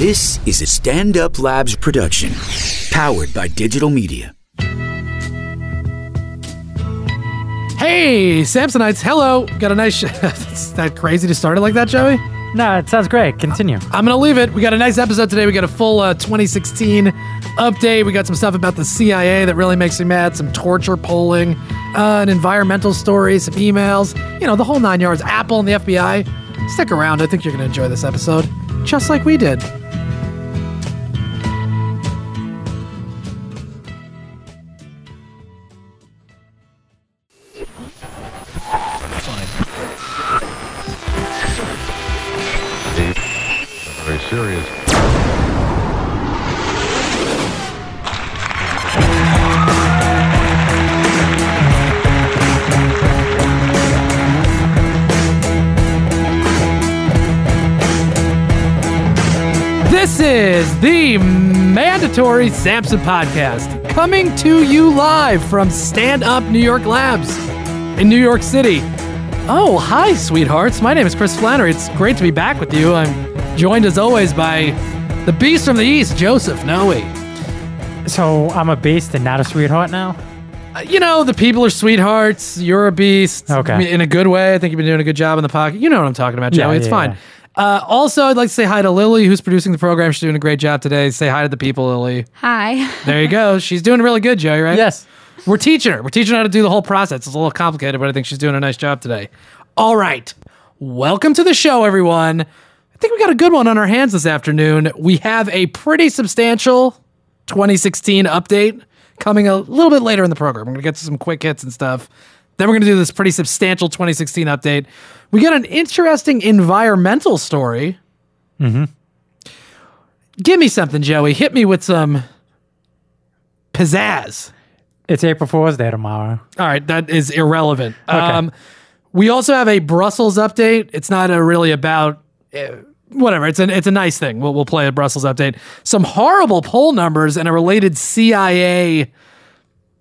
This is a Stand Up Labs production, powered by digital media. Hey, Sampsonites, hello. Got a nice. Sh- Is that crazy to start it like that, Joey? No, it sounds great. Continue. I'm gonna leave it. We got a nice episode today. We got a full uh, 2016 update. We got some stuff about the CIA that really makes me mad. Some torture polling, uh, an environmental story, some emails. You know, the whole nine yards. Apple and the FBI. Stick around. I think you're gonna enjoy this episode, just like we did. The mandatory Sampson podcast coming to you live from Stand Up New York Labs in New York City. Oh, hi, sweethearts. My name is Chris Flannery. It's great to be back with you. I'm joined as always by the beast from the east, Joseph Noe. So I'm a beast and not a sweetheart now. Uh, You know, the people are sweethearts. You're a beast. Okay. In a good way. I think you've been doing a good job in the pocket. You know what I'm talking about, Joey. Yeah, it's yeah, fine. yeah. Uh, also, I'd like to say hi to Lily, who's producing the program. She's doing a great job today. Say hi to the people, Lily. Hi. There you go. She's doing really good, Joey, right? Yes. We're teaching her. We're teaching her how to do the whole process. It's a little complicated, but I think she's doing a nice job today. All right. Welcome to the show, everyone. I think we got a good one on our hands this afternoon. We have a pretty substantial 2016 update coming a little bit later in the program. We're going to get to some quick hits and stuff. Then we're going to do this pretty substantial 2016 update. We got an interesting environmental story. Mm-hmm. Give me something, Joey. Hit me with some pizzazz. It's April Fool's Day tomorrow. All right, that is irrelevant. Um, we also have a Brussels update. It's not a really about uh, whatever. It's an it's a nice thing. We'll we'll play a Brussels update. Some horrible poll numbers and a related CIA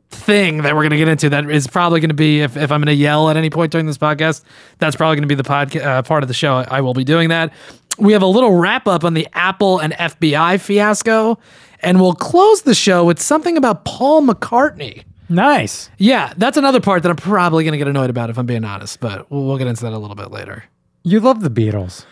thing that we're going to get into. That is probably going to be if if I'm going to yell at any point during this podcast. That's probably going to be the podcast uh, part of the show. I will be doing that. We have a little wrap up on the Apple and FBI fiasco, and we'll close the show with something about Paul McCartney. Nice. Yeah, that's another part that I'm probably going to get annoyed about if I'm being honest, but we'll, we'll get into that a little bit later. You love the Beatles.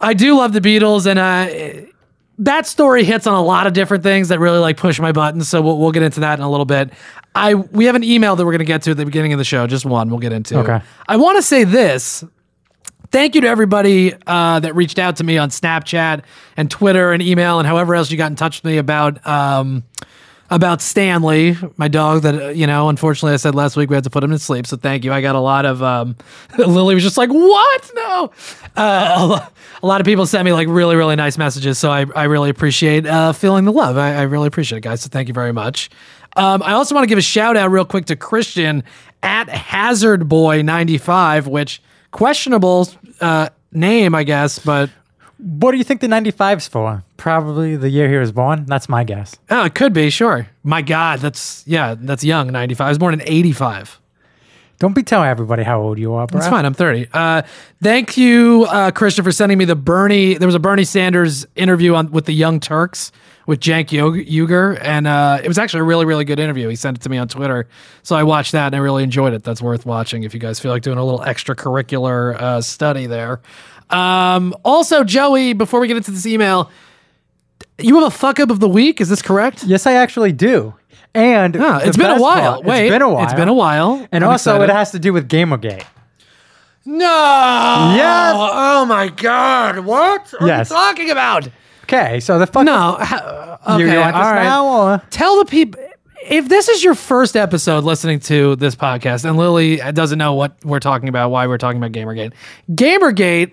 I do love the Beatles, and uh, that story hits on a lot of different things that really like push my buttons. So we'll, we'll get into that in a little bit. I we have an email that we're going to get to at the beginning of the show, just one. We'll get into. Okay. I want to say this. Thank you to everybody uh, that reached out to me on Snapchat and Twitter and email and however else you got in touch with me about um, about Stanley, my dog. That uh, you know, unfortunately, I said last week we had to put him to sleep. So thank you. I got a lot of. Um, Lily was just like, "What? No." Uh, a, lot of people sent me like really, really nice messages. So I, I really appreciate uh, feeling the love. I, I really appreciate it, guys. So thank you very much. Um, I also want to give a shout out real quick to Christian at Hazard Boy ninety five, which questionable uh, name, I guess, but What do you think the 95's for? Probably the year he was born. That's my guess. oh, it could be. Sure. My God, that's yeah, that's young. Ninety five. I was born in eighty five. Don't be telling everybody how old you are, bro. It's fine. I'm 30. Uh, thank you, uh, Christian, for sending me the Bernie. There was a Bernie Sanders interview on with the Young Turks with Cenk Uygur, and uh, it was actually a really, really good interview. He sent it to me on Twitter, so I watched that and I really enjoyed it. That's worth watching if you guys feel like doing a little extracurricular uh, study there. Um, also, Joey, before we get into this email, you have a fuck up of the week. Is this correct? Yes, I actually do. And Ah, it's been a while. part- Wait, it's been a while. It's been a while. And I'm also, excited. it has to do with Gamergate. No. Yeah. Oh my God. What are Yes. you talking about? Okay, so the fuck. No. you, Okay. you want this right. now? Or? Tell the people if this is your first episode listening to this podcast, and Lily doesn't know what we're talking about, why we're talking about Gamergate. Gamergate.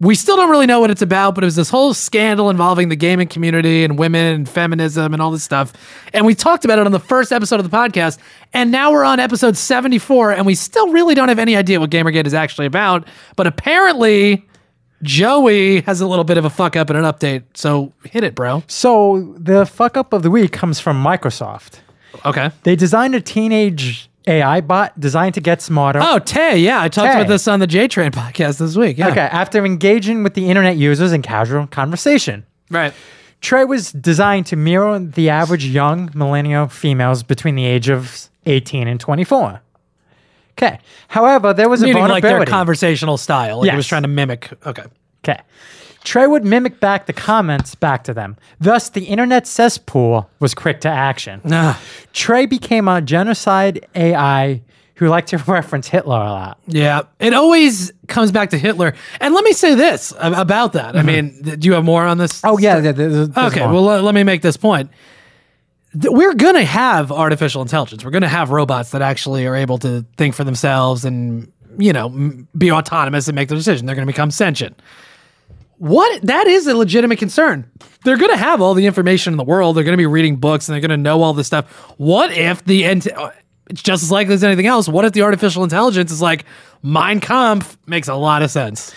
We still don't really know what it's about, but it was this whole scandal involving the gaming community and women and feminism and all this stuff. And we talked about it on the first episode of the podcast. And now we're on episode 74, and we still really don't have any idea what Gamergate is actually about. But apparently, Joey has a little bit of a fuck up and an update. So hit it, bro. So the fuck up of the week comes from Microsoft. Okay. They designed a teenage AI bot designed to get smarter. Oh, Tay. Yeah, I talked Tay. about this on the J Train podcast this week. Yeah. Okay, after engaging with the internet users in casual conversation. Right. Trey was designed to mirror the average young millennial females between the age of 18 and 24. Okay. However, there was a Meaning like their conversational style. Like it was trying to mimic. Okay. Okay. Trey would mimic back the comments back to them. Thus, the internet cesspool was quick to action. Trey became a genocide AI who liked to reference Hitler a lot. Yeah, it always comes back to Hitler. And let me say this ab- about that. I mean, th- do you have more on this? Mm-hmm. Oh, yeah. there- there's- there's Okay, more. well, let, let me make this point. Th- We're going to have artificial intelligence. We're going to have robots that actually are able to think for themselves and, you know, m- be autonomous and make their decision. They're going to become sentient. What that is a legitimate concern. They're going to have all the information in the world. They're going to be reading books and they're going to know all this stuff. What if the uh, it's just as likely as anything else? What if the artificial intelligence is like Mein Kampf makes a lot of sense.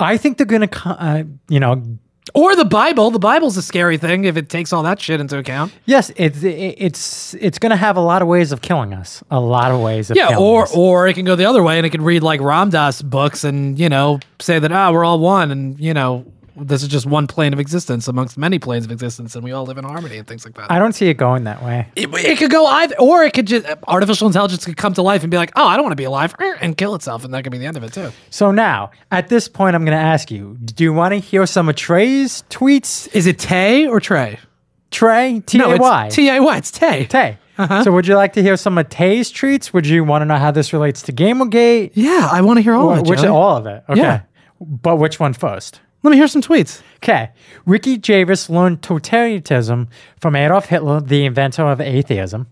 I think they're going to, uh, you know, Or the Bible. The Bible's a scary thing if it takes all that shit into account. yes, it's it's it's going to have a lot of ways of killing us. A lot of ways of Yeah, killing or us. or it can go the other way and it can read like Ram Dass books and you know say that ah we're all one and you know this is just one plane of existence amongst many planes of existence and we all live in harmony and things like that. I don't see it going that way. it, it could go either, or it could just artificial intelligence could come to life and be like, oh, I don't want to be alive, and kill itself, and that could be the end of it too. So now, at this point, I'm going to ask you: Do you want to hear some of Trey's tweets? Is it Tay or Trey? Trey, T A Y, it's T A Y. It's Tay. Tay. Uh-huh. So, would you like to hear some of Tay's tweets? Would you want to know how this relates to Gamergate? Yeah, I want to hear all Or of it. which Joey. all of it? Okay. Yeah. But which one first? Let me hear some tweets. Okay. Ricky Gervais learned totalitarianism from Adolf Hitler, the inventor of atheism.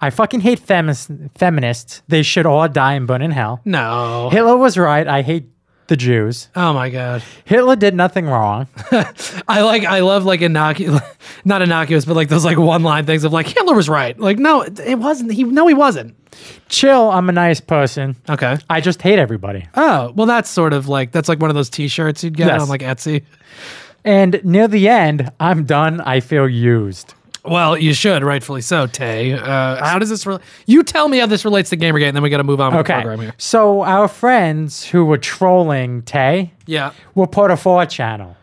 I fucking hate femis- feminists. They should all die and burn in hell. No. Hitler was right. I hate the Jews. Oh my god. Hitler did nothing wrong. I like. I love like innocuous, not innocuous, but like those like one line things of like Hitler was right. Like no, it wasn't. He no, he wasn't. Chill. I'm a nice person. Okay. I just hate everybody. Oh well, that's sort of like that's like one of those T-shirts you'd get Yes. on like Etsy. And near the end, I'm done. I feel used. Well, you should, rightfully so, Tay. Uh, how does this? Re- you tell me how this relates to Gamergate, and then we got to move on with the program here. So our friends who were trolling Tay Yeah. were part of 4 channel.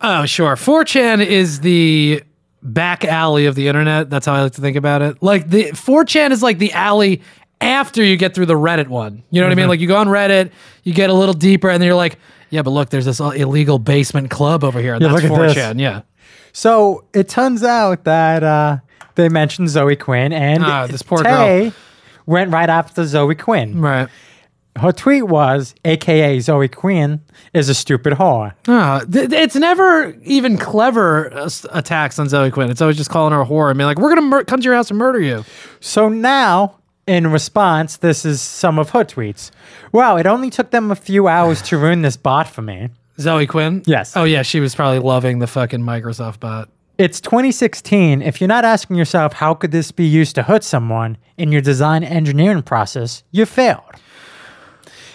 Oh, sure. 4chan is the back alley of the internet. That's how I like to think about it. Like the 4chan is like the alley after you get through the Reddit one. You know what I mean? Mm-hmm. Like you go on Reddit, you get a little deeper, and then you're like, yeah, but look, there's this illegal basement club over here. And Yeah, that's look at this. 4chan. Yeah. So it turns out that uh, they mentioned Zoe Quinn and Ah, this poor Tay went right after Zoe Quinn. Right. Her tweet was, AKA Zoe Quinn is a stupid whore. Ah, th- th- it's never even clever uh, s- attacks on Zoe Quinn. It's always just calling her a whore and being like, we're going to mur- come to your house and murder you. So now, in response, this is some of her tweets. Wow, it only took them a few hours to ruin this bot for me. Zoe Quinn? Yes. Oh, yeah. She was probably loving the fucking Microsoft bot. It's 2016. If you're not asking yourself how could this be used to hurt someone in your design engineering process, you failed.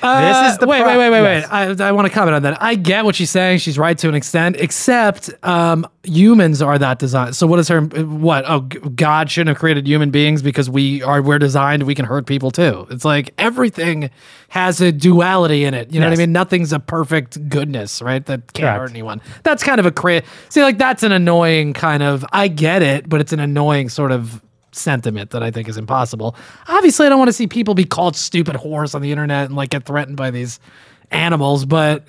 This is the Uh, wait, pro- wait, wait, wait, yes. wait. I, I want to comment on that. I get what she's saying. She's right to an extent, except um, humans are that designed. So what is her? What? Oh, God shouldn't have created human beings because we are. We're designed. We can hurt people too. It's like everything has a duality in it. You know what I mean? Nothing's a perfect goodness, right? That can't Correct. hurt anyone. That's kind of a cra See, like that's an annoying kind of. I get it, but it's an annoying sort of sentiment that I think is impossible. Obviously, I don't want to see people be called stupid whores on the internet and like get threatened by these animals, but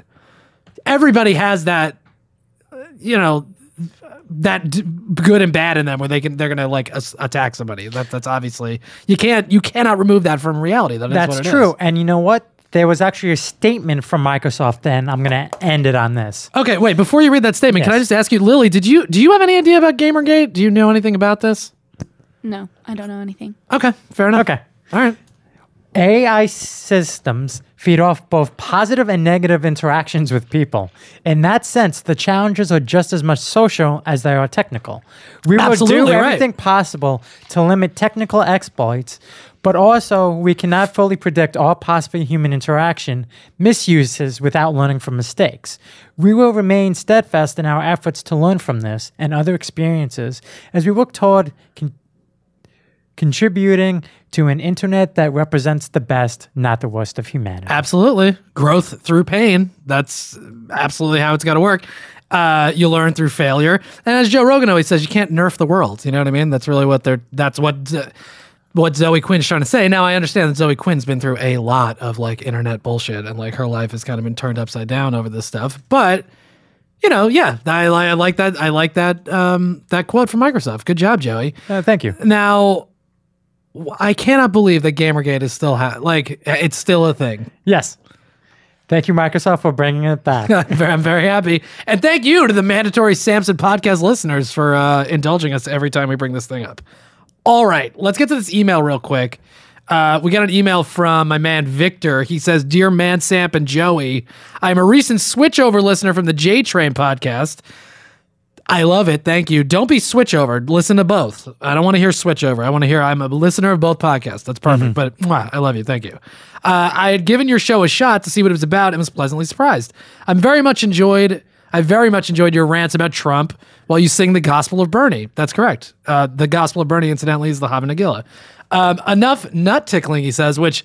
everybody has that, uh, you know, that d- good and bad in them where they can they're gonna like as- attack somebody. That that's obviously you can't you cannot remove that from reality. That is That's what it true. is. And you know what? There was actually a statement from Microsoft then. I'm going to end it on this. Okay, wait. Before you read that statement, can I just ask you, Lily? Did you do you have any idea about GamerGate? Do you know anything about this? No, I don't know anything. Okay, fair enough. Okay. all right. AI systems feed off both positive and negative interactions with people. In that sense, the challenges are just as much social as they are technical. We will do Absolutely right. everything possible to limit technical exploits, but also we cannot fully predict all possible human interaction misuses without learning from mistakes. We will remain steadfast in our efforts to learn from this and other experiences as we work toward con- contributing to an internet that represents the best, not the worst of humanity. Absolutely. Growth through pain. That's absolutely how it's got to work. Uh, you learn through failure, and as Joe Rogan always says, you can't nerf the world. You know what I mean? That's really what they're. That's what. Uh, what Zoe Quinn's trying to say. Now I understand that Zoe Quinn's been through a lot of like internet bullshit and like her life has kind of been turned upside down over this stuff. But you know, yeah, I, I like that. I like that um, that quote from Microsoft. Good job, Joey. Uh, thank you. Now, I cannot believe that GamerGate is still ha- like it's still a thing. Yes. Thank you, Microsoft, for bringing it back. I'm very, happy, and thank you to the mandatory Sampson podcast listeners for uh, indulging us every time we bring this thing up. All right, let's get to this email real quick. Uh, we got an email from my man Victor. He says, "Dear Man Samp and Joey, I'm a recent switchover listener from the J Train podcast. I love it. Thank you. Don't be switchover. Listen to both. I don't want to hear switchover. I want to hear I'm a listener of both podcasts. That's perfect. But mwah, I love you. Thank you. Uh, I had given your show a shot to see what it was about and was pleasantly surprised. I'm very much enjoyed. I very much enjoyed your rants about Trump while you sing the Gospel of Bernie. That's correct. Uh, the Gospel of Bernie, incidentally, is the Hava Nagila. Um, enough nut tickling, he says, which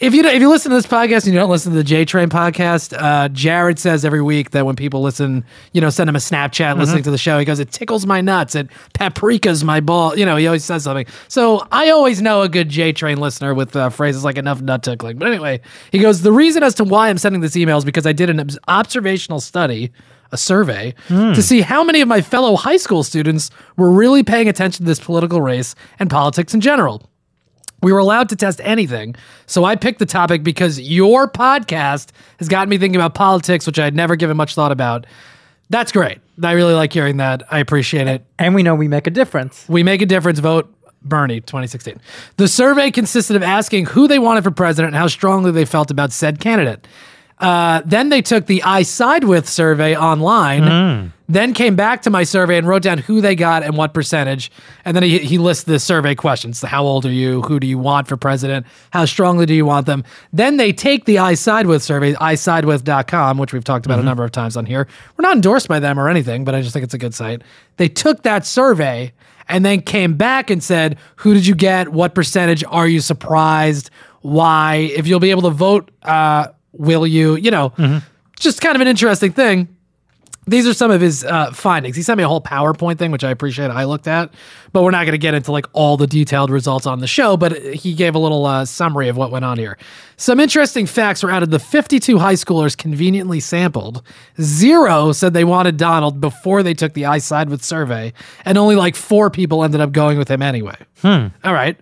if you if you listen to this podcast and you don't listen to the J Train podcast, uh, Jared says every week that when people listen, you know, send him a Snapchat listening to the show, he goes, "It tickles my nuts. It paprika's my ball." You know, he always says something. So I always know a good J Train listener with uh, phrases like "enough nut tickling." But anyway, he goes, "The reason as to why I'm sending this email is because I did an observational study." A survey to see how many of my fellow high school students were really paying attention to this political race and politics in general. We were allowed to test anything. So I picked the topic because your podcast has gotten me thinking about politics, which I had never given much thought about. That's great. I really like hearing that. I appreciate it. and we know we make a difference. We make a difference. Vote Bernie 2016. The survey consisted of asking who they wanted for president and how strongly they felt about said candidate. Uh, then they took the I side with survey online, then came back to my survey and wrote down who they got and what percentage. And then he, he lists the survey questions. How old are you? Who do you want for president? How strongly do you want them? Then they take the I side with survey, isidewith.com, which we've talked about a number of times on here. We're not endorsed by them or anything, but I just think it's a good site. They took that survey and then came back and said, Who did you get? What percentage? Are you surprised? Why? If you'll be able to vote, uh, will you? You know, just kind of an interesting thing. These are some of his uh, findings. He sent me a whole PowerPoint thing, which I appreciate. I looked at, but we're not going to get into like all the detailed results on the show. But he gave a little uh, summary of what went on here. Some interesting facts were out of the 52 high schoolers conveniently sampled. Zero said they wanted Donald before they took the I side with survey, and only like four people ended up going with him anyway. All right.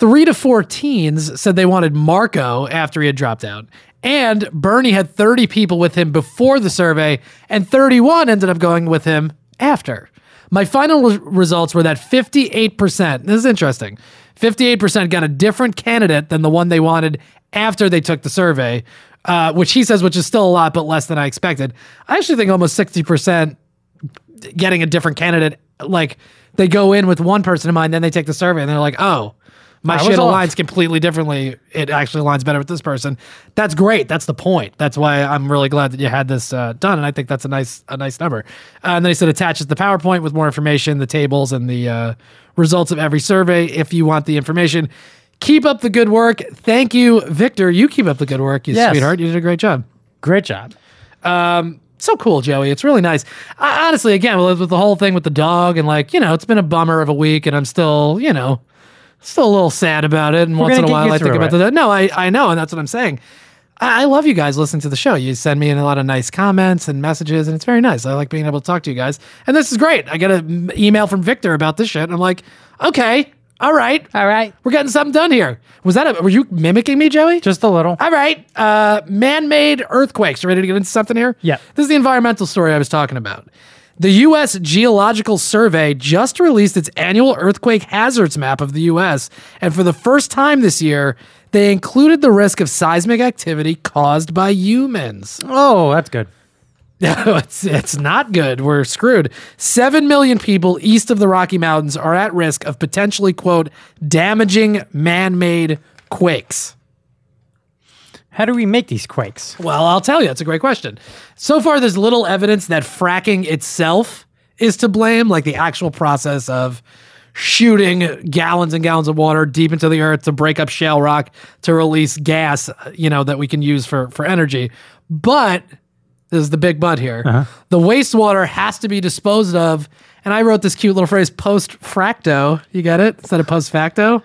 Three to four teens said they wanted Marco after he had dropped out. And Bernie had 30 people with him before the survey, and 31 ended up going with him after. My final re- results were that 58%, this is interesting, 58% got a different candidate than the one they wanted after they took the survey, uh, which he says, which is still a lot, but less than I expected. I actually think almost 60% getting a different candidate. Like they go in with one person in mind, then they take the survey and they're like, oh, my I shit off. aligns completely differently. It actually aligns better with this person. That's great. That's the point. That's why I'm really glad that you had this uh, done, and I think that's a nice a nice number. Uh, and then he said attaches the PowerPoint with more information, the tables, and the uh, results of every survey. If you want the information, keep up the good work. Thank you, Victor. You keep up the good work, you Yes. sweetheart. You did a great job Great job. so cool, Joey. It's really nice. I, honestly, again, with, with the whole thing with the dog and like, you know, it's been a bummer of a week and I'm still, you know, still a little sad about it. And once in a while I think about it. the, no, I, I know. And that's what I'm saying. I, I love you guys listening to the show. You send me in a lot of nice comments and messages and it's very nice. I like being able to talk to you guys. And this is great. I got an email from Victor about this shit. And I'm like, okay, all right. All right. We're getting something done here. Was that a, were you mimicking me, Joey? Just a little. All right. Uh, man-made earthquakes. You ready to get into something here? Yeah. This is the environmental story I was talking about. The U.S. Geological Survey just released its annual earthquake hazards map of the U.S., and for the first time this year, they included the risk of seismic activity caused by humans. Oh, that's good. No, it's it's not good. We're screwed. Seven million people east of the Rocky Mountains are at risk of potentially quote damaging man-made quakes. How do we make these quakes? Well, I'll tell you. It's a great question. So far, there's little evidence that fracking itself is to blame, like the actual process of shooting gallons and gallons of water deep into the earth to break up shale rock to release gas, you know, that we can use for for energy. But This is the big but here. Uh-huh. The wastewater has to be disposed of. And I wrote this cute little phrase post fracto. You get it? Instead of post facto?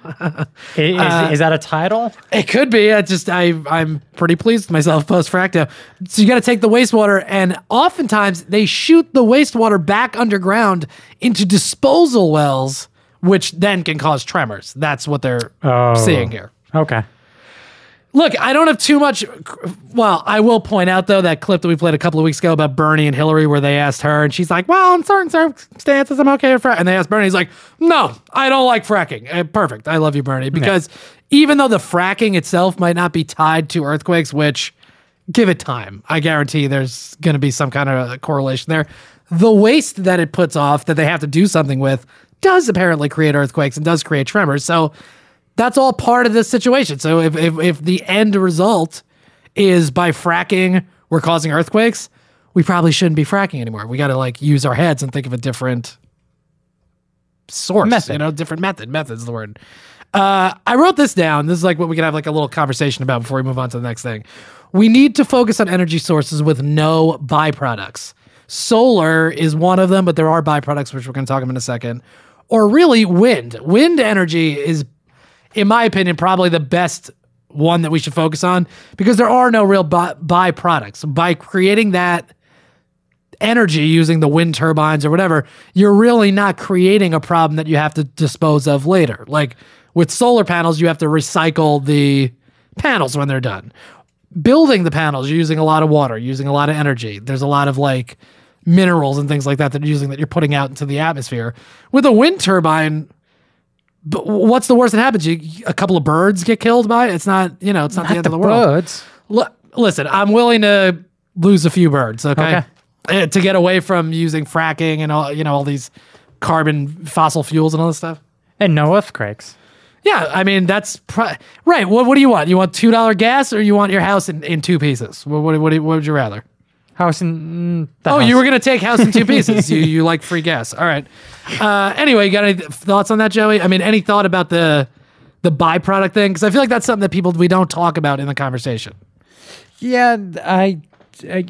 Is, Uh, is that a title? It could be. I just I I'm pretty pleased with myself post fracto. So you got to take the wastewater, and oftentimes they shoot the wastewater back underground into disposal wells, which then can cause tremors. That's what they're Oh. seeing here. Okay. Look, I don't have too much. Well, I will point out though that clip that we played a couple of weeks ago about Bernie and Hillary, where they asked her, and she's like, "Well, in certain circumstances, I'm okay with fracking." And they asked Bernie, he's like, "No, I don't like fracking." Uh, perfect. I love you, Bernie, because even though the fracking itself might not be tied to earthquakes, which give it time, I guarantee there's going to be some kind of correlation there. The waste that it puts off that they have to do something with does apparently create earthquakes and does create tremors. So that's all part of this situation. So if, if, if the end result is by fracking we're causing earthquakes, we probably shouldn't be fracking anymore. We got to like use our heads and think of a different source, Method. you know, different method. Method's the word. Uh, I wrote this down. This is like what we can have like a little conversation about before we move on to the next thing. We need to focus on energy sources with no byproducts. Solar is one of them, but there are byproducts, which we're going to talk about in a second. Or really, wind. Wind energy is, in my opinion, probably the best one that we should focus on because there are no real by- byproducts. By creating that energy using the wind turbines or whatever, you're really not creating a problem that you have to dispose of later. Like with solar panels, you have to recycle the panels when they're done. Building the panels, you're using a lot of water, using a lot of energy. There's a lot of like minerals and things like that that you're using that you're putting out into the atmosphere. With a wind turbine, but what's the worst that happens? You a couple of birds get killed by it. It's not, you know, it's not, the end the of the world. birds. L- listen, I'm willing to lose a few birds, okay? Okay. Eh, To get away from using fracking and all, you know, all these carbon fossil fuels and all this stuff. And no earthquakes. Yeah, I mean that's pri- right. What what do you want? You want two dollar gas or you want your house in, in two pieces? What what, what, what would you rather? House in. mm, the Oh, house. you were gonna take house in two pieces. you you like free gas? All right. Uh, anyway, you got any thoughts on that, Joey? I mean, any thought about the the byproduct thing? Because I feel like that's something that people we don't talk about in the conversation. Yeah, I. I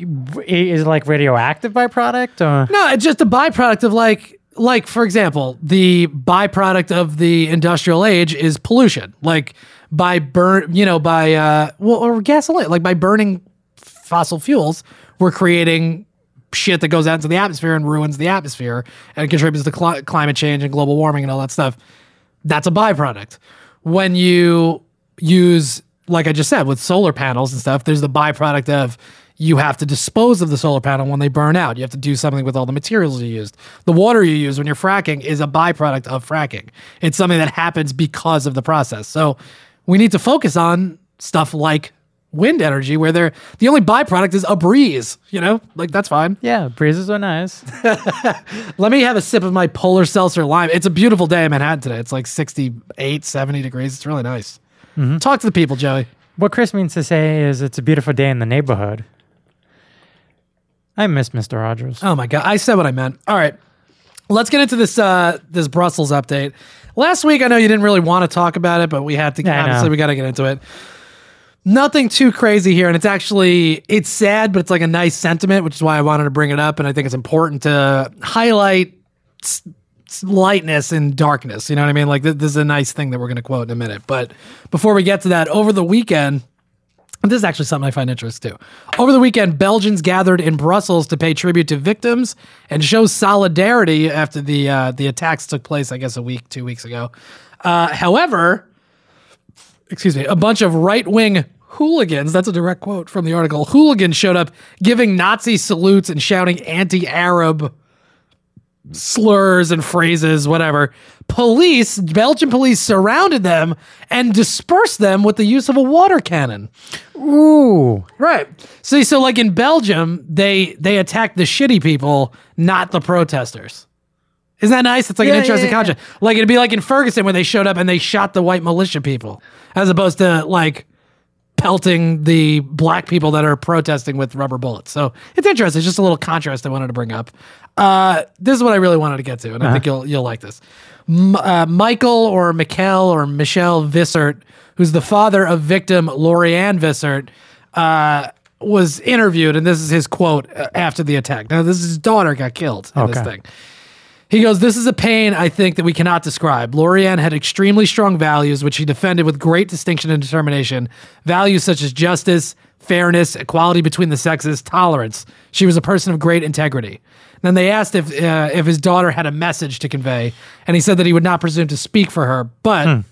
is it like radioactive byproduct or No, it's just a byproduct of like like for example, the byproduct of the industrial age is pollution. Like by burn, you know, by uh well, or gasoline, like by burning fossil fuels, we're creating shit that goes out into the atmosphere and ruins the atmosphere and contributes to cli- climate change and global warming and all that stuff. That's a byproduct. When you use, like I just said, with solar panels and stuff, there's the byproduct of you have to dispose of the solar panel when they burn out. You have to do something with all the materials you used. The water you use when you're fracking is a byproduct of fracking. It's something that happens because of the process. So we need to focus on stuff like wind energy, where they're the only byproduct is a breeze. You know, like that's fine. yeah, breezes are nice. Let me have a sip of my polar seltzer lime. It's a beautiful day in Manhattan today. It's like 68, 70 degrees. It's really nice. Talk to the people, Joey. what Chris means to say is it's a beautiful day in the neighborhood. I miss Mr. Rogers. Oh my god, I said what I meant. All right, let's get into this uh, this Brussels update. Last week, I know you didn't really want to talk about it, but we had to. Yeah, obviously, we got to get into it. Nothing too crazy here, and it's actually it's sad, but it's like a nice sentiment, which is why I wanted to bring it up, and I think it's important to highlight s- s- lightness and darkness. You know what I mean? Like th- this is a nice thing that we're going to quote in a minute. But before we get to that, over the weekend. This is actually something I find interesting too. Over the weekend, Belgians gathered in Brussels to pay tribute to victims and show solidarity after the uh, the attacks took place. I guess a week, two weeks ago. Uh, however, excuse me, a bunch of right wing hooligans. That's a direct quote from the article. Hooligans showed up giving Nazi salutes and shouting anti Arab slurs and phrases, whatever. Police, Belgian police surrounded them and dispersed them with the use of a water cannon. Ooh, Right. See, so like in Belgium, they they attacked the shitty people, not the protesters. Isn't that nice? It's like an interesting yeah, yeah. concept. Like it'd be like in Ferguson when they showed up and they shot the white militia people, as opposed to like pelting the black people that are protesting with rubber bullets. So it's interesting. It's just a little contrast I wanted to bring up. Uh, this is what I really wanted to get to, and I think you'll you'll like this. M- uh, Michael or Mikkel or Michelle Visart, who's the father of victim Lauriane Visart, uh, was interviewed, and this is his quote uh, after the attack. Now, this is his daughter got killed in this thing. He goes, This is a pain I think that we cannot describe. Lauriane had extremely strong values, which she defended with great distinction and determination. Values such as justice, fairness, equality between the sexes, tolerance. She was a person of great integrity. Then they asked if uh, if his daughter had a message to convey, and he said that he would not presume to speak for her, but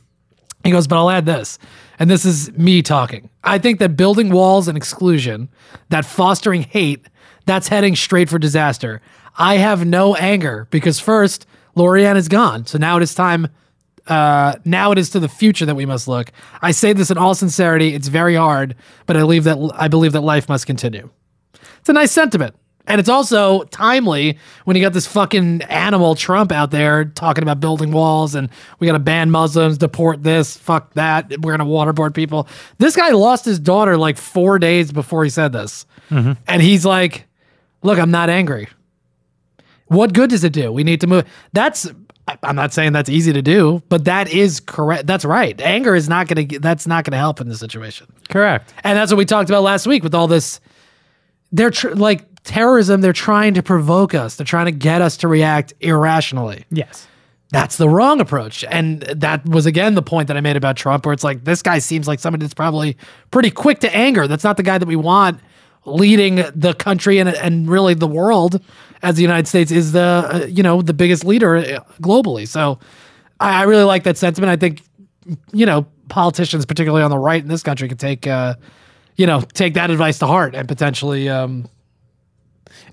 he goes, but I'll add this, and this is me talking. I think that building walls and exclusion, that fostering hate, that's heading straight for disaster. I have no anger because first, Lauriane is gone, so now it is time. Uh, now it is to the future that we must look. I say this in all sincerity. It's very hard, but I believe that I believe that life must continue. It's a nice sentiment. And it's also timely when you got this fucking animal Trump out there talking about building walls and we got to ban Muslims, deport this, fuck that. We're going to waterboard people. This guy lost his daughter like four days before he said this. And he's like, look, I'm not angry. What good does it do? We need to move. That's, I'm not saying that's easy to do, but that is correct. That's right. Anger is not going to, that's not going to help in this situation. Correct. And that's what we talked about last week with all this. They're tr- like terrorism. They're trying to provoke us. They're trying to get us to react irrationally. Yes. That's the wrong approach. And that was again the point that I made about Trump, where it's like this guy seems like somebody that's probably pretty quick to anger. That's not the guy that we want leading the country and and really the world as the United States is the uh, you know the biggest leader uh, globally. So I, I really like that sentiment. I think you know politicians, particularly on the right in this country, can take uh, you know take that advice to heart and potentially. Um,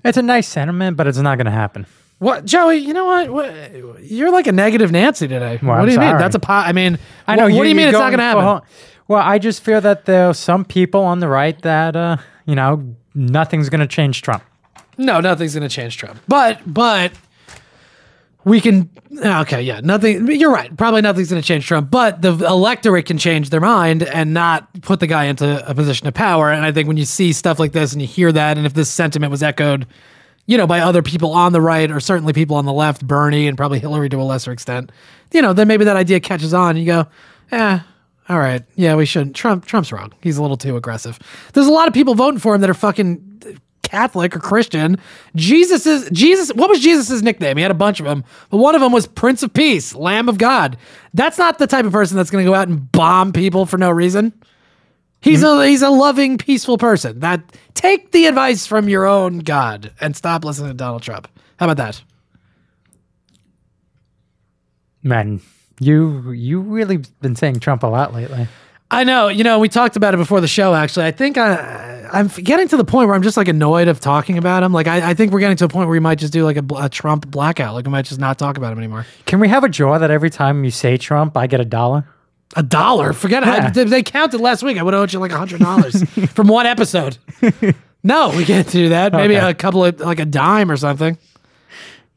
It's a nice sentiment, but it's not going to happen. what Joey? You know what? what? You're like a negative Nancy today. Well, what I'm do you mean? That's a pot. I mean, I know. What, what do you mean it's not going to happen? whole- Well, I just fear that there are some people on the right that, uh, you know, nothing's going to change Trump. No, nothing's going to change Trump. But but we can okay, yeah, nothing you're right. Probably nothing's going to change Trump, but the electorate can change their mind and not put the guy into a position of power. And I think when you see stuff like this and you hear that and if this sentiment was echoed, you know, by other people on the right or certainly people on the left, Bernie and probably Hillary to a lesser extent, you know, then maybe that idea catches on and you go, "Eh, all right. Yeah, we shouldn't. Trump Trump's wrong. He's a little too aggressive. There's a lot of people voting for him that are fucking Catholic or Christian. Jesus is Jesus. What was Jesus' nickname? He had a bunch of them, but one of them was Prince of Peace, Lamb of God. That's not the type of person that's going to go out and bomb people for no reason. He's hmm. a he's a loving, peaceful person. That take the advice from your own God and stop listening to Donald Trump. How about that? Man, you you really been saying Trump a lot lately. I know. You know, we talked about it before the show. Actually, I think I, I'm getting to the point where I'm just like annoyed of talking about him. Like, I, I think we're getting to a point where we might just do like a, a Trump blackout. Like, we might just not talk about him anymore. Can we have a draw that every time you say Trump, I get a dollar? A dollar? Forget Yeah. they- they counted last week. I would have owed you like a hundred dollars from one episode. No, we can't do that. Maybe Okay. a couple of like a dime or something.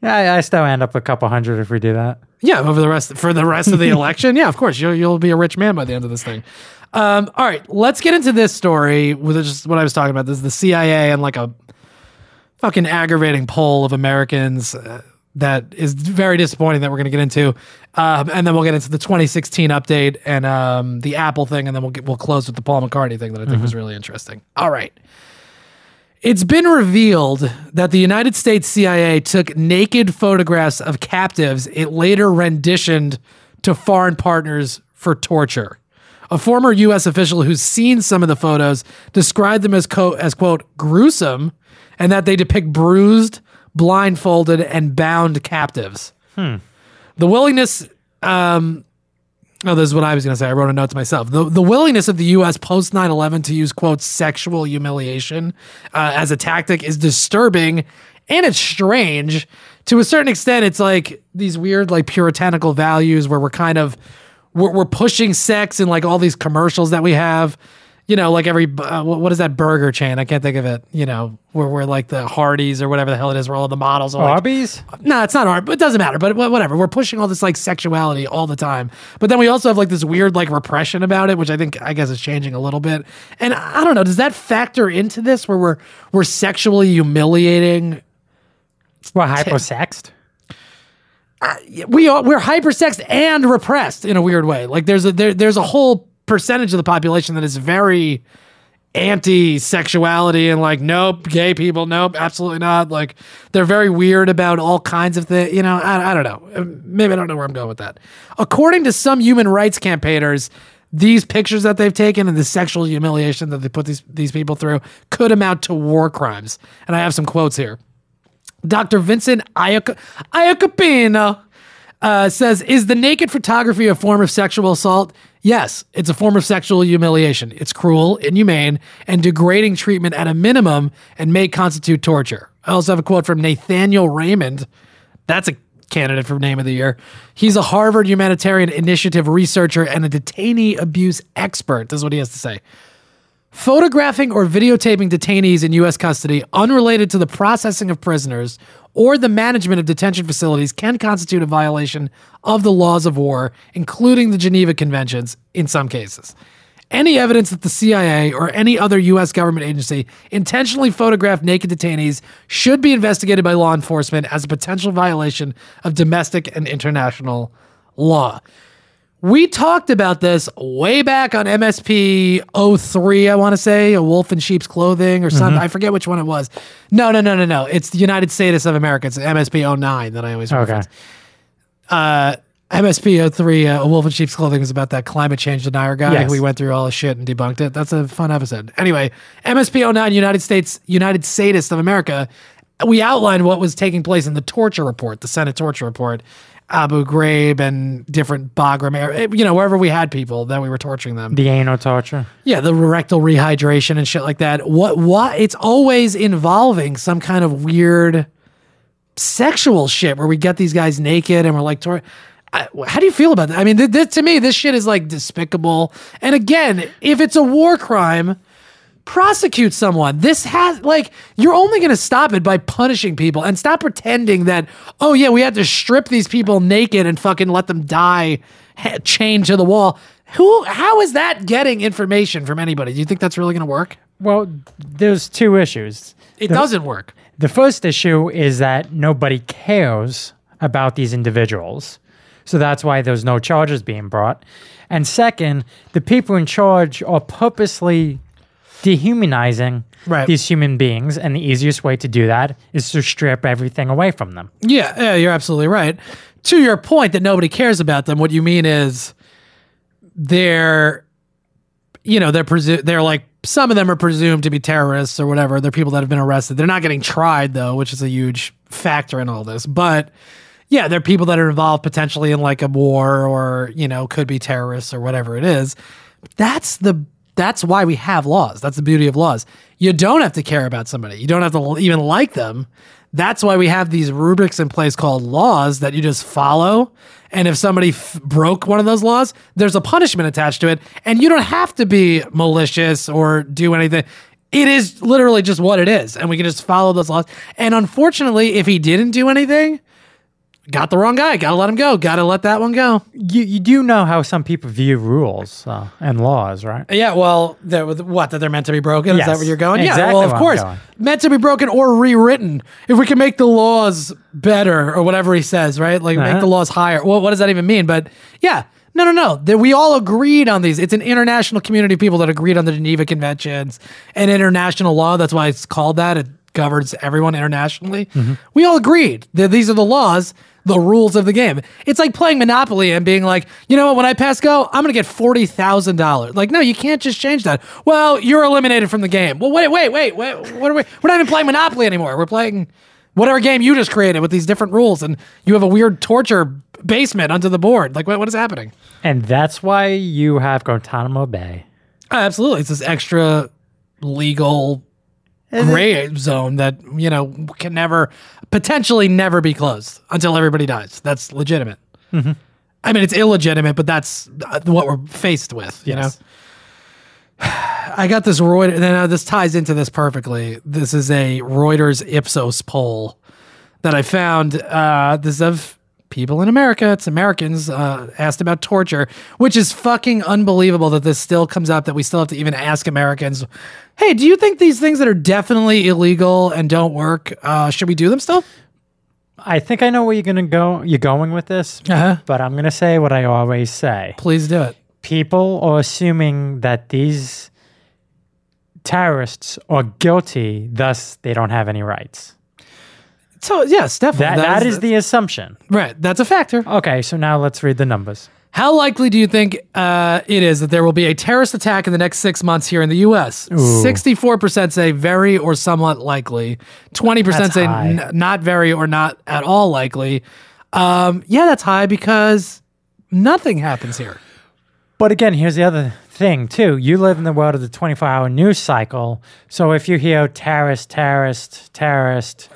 Yeah, I, I still end up a couple hundred if we do that. Yeah, over the rest for the rest of the election. Yeah, of course you'll you'll be a rich man by the end of this thing. Um, all right, let's get into this story with just what I was talking about. This is the CIA and like a fucking aggravating poll of Americans uh, that is very disappointing that we're going to get into, um, and then we'll get into the 2016 update and um, the Apple thing, and then we'll get, we'll close with the Paul McCartney thing that I think was really interesting. All right. It's been revealed that the United States CIA took naked photographs of captives it later renditioned to foreign partners for torture. A former U.S. official who's seen some of the photos described them as, co- as quote, gruesome and that they depict bruised, blindfolded, and bound captives. The willingness um, Oh, this is what I was going to say. I wrote a note to myself. The, the willingness of the U.S. post 9 11 to use, quote, sexual humiliation uh, as a tactic is disturbing and it's strange. To a certain extent, it's like these weird, like, puritanical values where we're kind of. We're, we're pushing sex in like all these commercials that we have, you know, like every uh, what is that burger chain? I can't think of it. You know, where we're like the Hardee's or whatever the hell it is, where all the models are like, Arby's? no, it's not art, but it doesn't matter. But whatever. We're pushing all this like sexuality all the time. But then we also have like this weird like repression about it, which I think I guess is changing a little bit. And I don't know, does that factor into this where we're we're sexually humiliating Well, hyposexed? we are we're hypersexed and repressed in a weird way. Like there's a there, there's a whole percentage of the population that is very anti-sexuality and like nope gay people nope absolutely not like they're very weird about all kinds of things you know I, I don't know maybe i don't know where i'm going with that according to some human rights campaigners these pictures that they've taken and the sexual humiliation that they put these, these people through could amount to war crimes and i have some quotes here Dr. Vincent Iac- Iacopino uh, says, Is the naked photography a form of sexual assault? Yes, it's a form of sexual humiliation. It's cruel, inhumane, and degrading treatment at a minimum and may constitute torture. I also have a quote from Nathaniel Raymond. That's a candidate for name of the year. He's a Harvard Humanitarian Initiative researcher and a detainee abuse expert. This is what he has to say. Photographing or videotaping detainees in U.S. custody unrelated to the processing of prisoners or the management of detention facilities can constitute a violation of the laws of war, including the Geneva Conventions in some cases. Any evidence that the CIA or any other U.S. government agency intentionally photographed naked detainees should be investigated by law enforcement as a potential violation of domestic and international law. We talked about this way back on MSP 03, I want to say, a wolf in sheep's clothing or something. I forget which one it was. No, no, no, no, no. It's the United Statists of America. It's MSP 09 that I always Okay. reference. Uh, MSP 03, uh, a wolf in sheep's clothing was about that climate change denier guy. Yes. We went through all the shit and debunked it. That's a fun episode. Anyway, MSP 09, United States, United Statists of America. We outlined what was taking place in the torture report, the Senate torture report, Abu Ghraib and different Bagram, eh, you know, wherever we had people that we were torturing them. The anal torture. Yeah, the rectal rehydration and shit like that. What? What? It's always involving some kind of weird sexual shit where we get these guys naked and we're like, tor- I, how do you feel about that? I mean, th- th- to me, this shit is like despicable. And again, if it's a war crime, prosecute someone. This has like you're only going to stop it by punishing people and stop pretending that oh yeah, we had to strip these people naked and fucking let them die ha- chained to the wall. Who how is that getting information from anybody? Do you think that's really going to work? Well, there's two issues. It The- doesn't work. The first issue is that nobody cares about these individuals. So that's why there's no charges being brought. And second, the people in charge are purposely dehumanizing Right. these human beings. And the easiest way to do that is to strip everything away from them. Yeah, yeah, you're absolutely right. To your point that nobody cares about them, what you mean is they're, you know, they're presu- they're like some of them are presumed to be terrorists or whatever. They're people that have been arrested. They're not getting tried though, which is a huge factor in all this. But yeah, they're people that are involved potentially in like a war or you know could be terrorists or whatever it is. That's the that's why we have laws. That's the beauty of laws. You don't have to care about somebody. You don't have to even like them. That's why we have these rubrics in place called laws that you just follow. And if somebody f- broke one of those laws, there's a punishment attached to it. And you don't have to be malicious or do anything. It is literally just what it is. And we can just follow those laws. And unfortunately, if he didn't do anything, got the wrong guy. Gotta let him go. Gotta let that one go. You, you do know how some people view rules uh, and laws, right? Yeah, well, they're, what that they're meant to be broken. Is that Yes, where you're going? yeah, well, of course, meant to be broken or rewritten. If we can make the laws better or whatever he says, right? Like make Uh-huh. the laws higher. Well, what does that even mean? But yeah, no, no, no. That we all agreed on these. It's an international community of people that agreed on the Geneva Conventions and international law. That's why it's called that. It governs everyone internationally. Mm-hmm. We all agreed that these are the laws. The rules of the game. It's like playing Monopoly and being like, you know what? When I pass go, I'm gonna get forty thousand dollars. Like, no, you can't just change that. Well, you're eliminated from the game. Well, wait, wait, wait, wait. What are we? We're not even playing Monopoly anymore. We're playing whatever game you just created with these different rules, and you have a weird torture basement under the board. Like, what, what is happening? And that's why you have Guantanamo Bay. Oh, absolutely, it's this extra legal gray zone that you know can never potentially never be closed until everybody dies. That's legitimate. I mean, it's illegitimate, but that's uh, what we're faced with. You Yes. know. I got this Reuters. Then uh, this ties into this perfectly. This is a Reuters Ipsos poll that I found. Uh, this is of people in America. It's Americans uh, asked about torture, which is fucking unbelievable that this still comes up. That we still have to even ask Americans, "Hey, do you think these things that are definitely illegal and don't work, uh, should we do them still?" I think I know where you're gonna go. You're going with this, Uh-huh. but I'm gonna say what I always say. Please do it. People are assuming that these terrorists are guilty, thus they don't have any rights. So yes, definitely. That, that is the assumption. right. That's a factor. Okay, so now let's read the numbers. How likely do you think uh, it is that there will be a terrorist attack in the next six months here in the U.S.? Sixty-four percent say very or somewhat likely. Twenty percent say n- not very or not at all likely. Um, yeah, that's high because nothing happens here. But again, here's the other thing too. You live in the world of the 24-hour news cycle. So if you hear terrorist, terrorist, terrorist,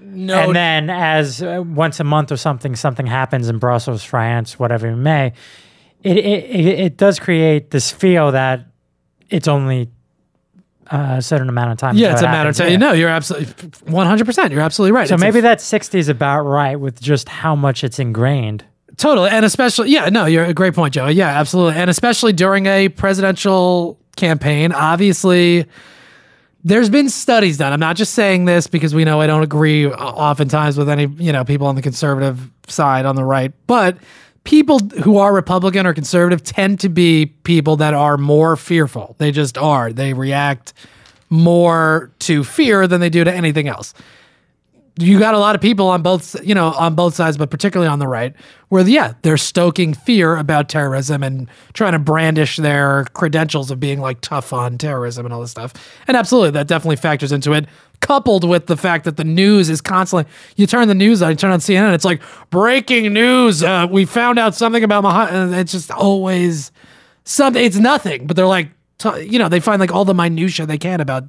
No, and then as uh, once a month or something, something happens in Brussels, France, whatever it may, it it, it, it does create this feel that it's only uh, a certain amount of time. yeah, it's it a matter of time. Yeah. No, you're absolutely one hundred percent. You're absolutely right. So It's a maybe that 60 is about right with just how much it's ingrained. Totally. And especially, yeah, no, you're a great point, Joe. Yeah, absolutely. And especially during a presidential campaign, obviously, there's been studies done. I'm not just saying this because we know I don't agree oftentimes with any, you know, people on the conservative side on the right, but people who are Republican or conservative tend to be people that are more fearful. They just are. They react more to fear than they do to anything else you got a lot of people on both you know on both sides but particularly on the right where yeah they're stoking fear about terrorism and trying to brandish their credentials of being like tough on terrorism and all this stuff. And absolutely that definitely factors into it coupled with the fact that the news is constantly you turn the news on you turn on cnn it's like breaking news uh, we found out something about Muhammad it's just always something it's nothing but they're like you know they find like all the minutia they can about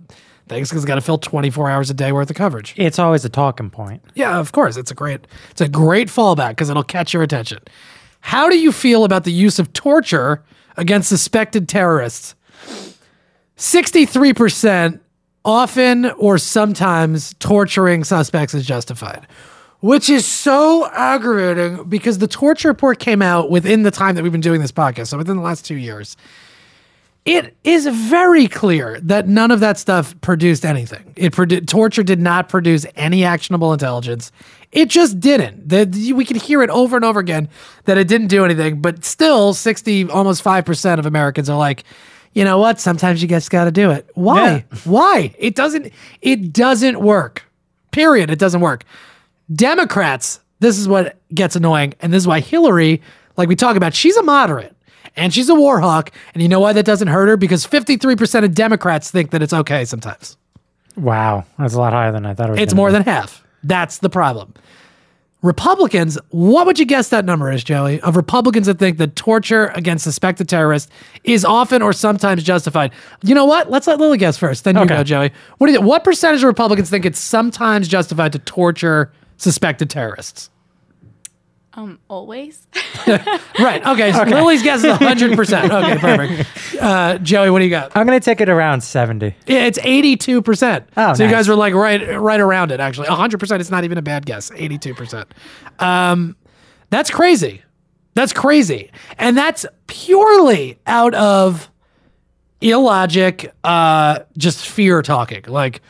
things because it's got to fill 24 hours a day worth of coverage It's always a talking point. yeah, of course. It's a great it's a great fallback because it'll catch your attention. How do you feel about the use of torture against suspected terrorists? 63% often or sometimes torturing suspects is justified. Which is so aggravating because the torture report came out within the time that we've been doing this podcast, so within the last two years it is very clear that none of that stuff produced anything. It produ- torture did not produce any actionable intelligence. It just didn't. That we could hear it over and over again that it didn't do anything. But still, sixty, almost five percent of Americans are like, you know what? Sometimes you just got to do it. Why? Why? It doesn't. It doesn't work. Period. It doesn't work. Democrats. This is what gets annoying, and this is why Hillary, like we talk about, she's a moderate and she's a war hawk. And you know why that doesn't hurt her? Because 53% of Democrats think that it's okay sometimes. Wow, that's a lot higher than I thought it was. It's more be. than half. That's the problem. Republicans, what would you guess that number is, Joey? Of Republicans that think that torture against suspected terrorists is often or sometimes justified. You know what? Let's let Lily guess first. Then you Okay. go, Joey. What do you What percentage of Republicans think it's sometimes justified to torture suspected terrorists? Um, always. Right. Okay. So Lily's guess is 100%. Okay, perfect. Uh, Joey, what do you got? I'm going to take it around 70. Yeah, it's 82%. Oh, so you guys were like right right around it actually. 100% It's not even a bad guess. 82%. Um that's crazy. That's crazy. And that's purely out of illogic uh just fear talking. Like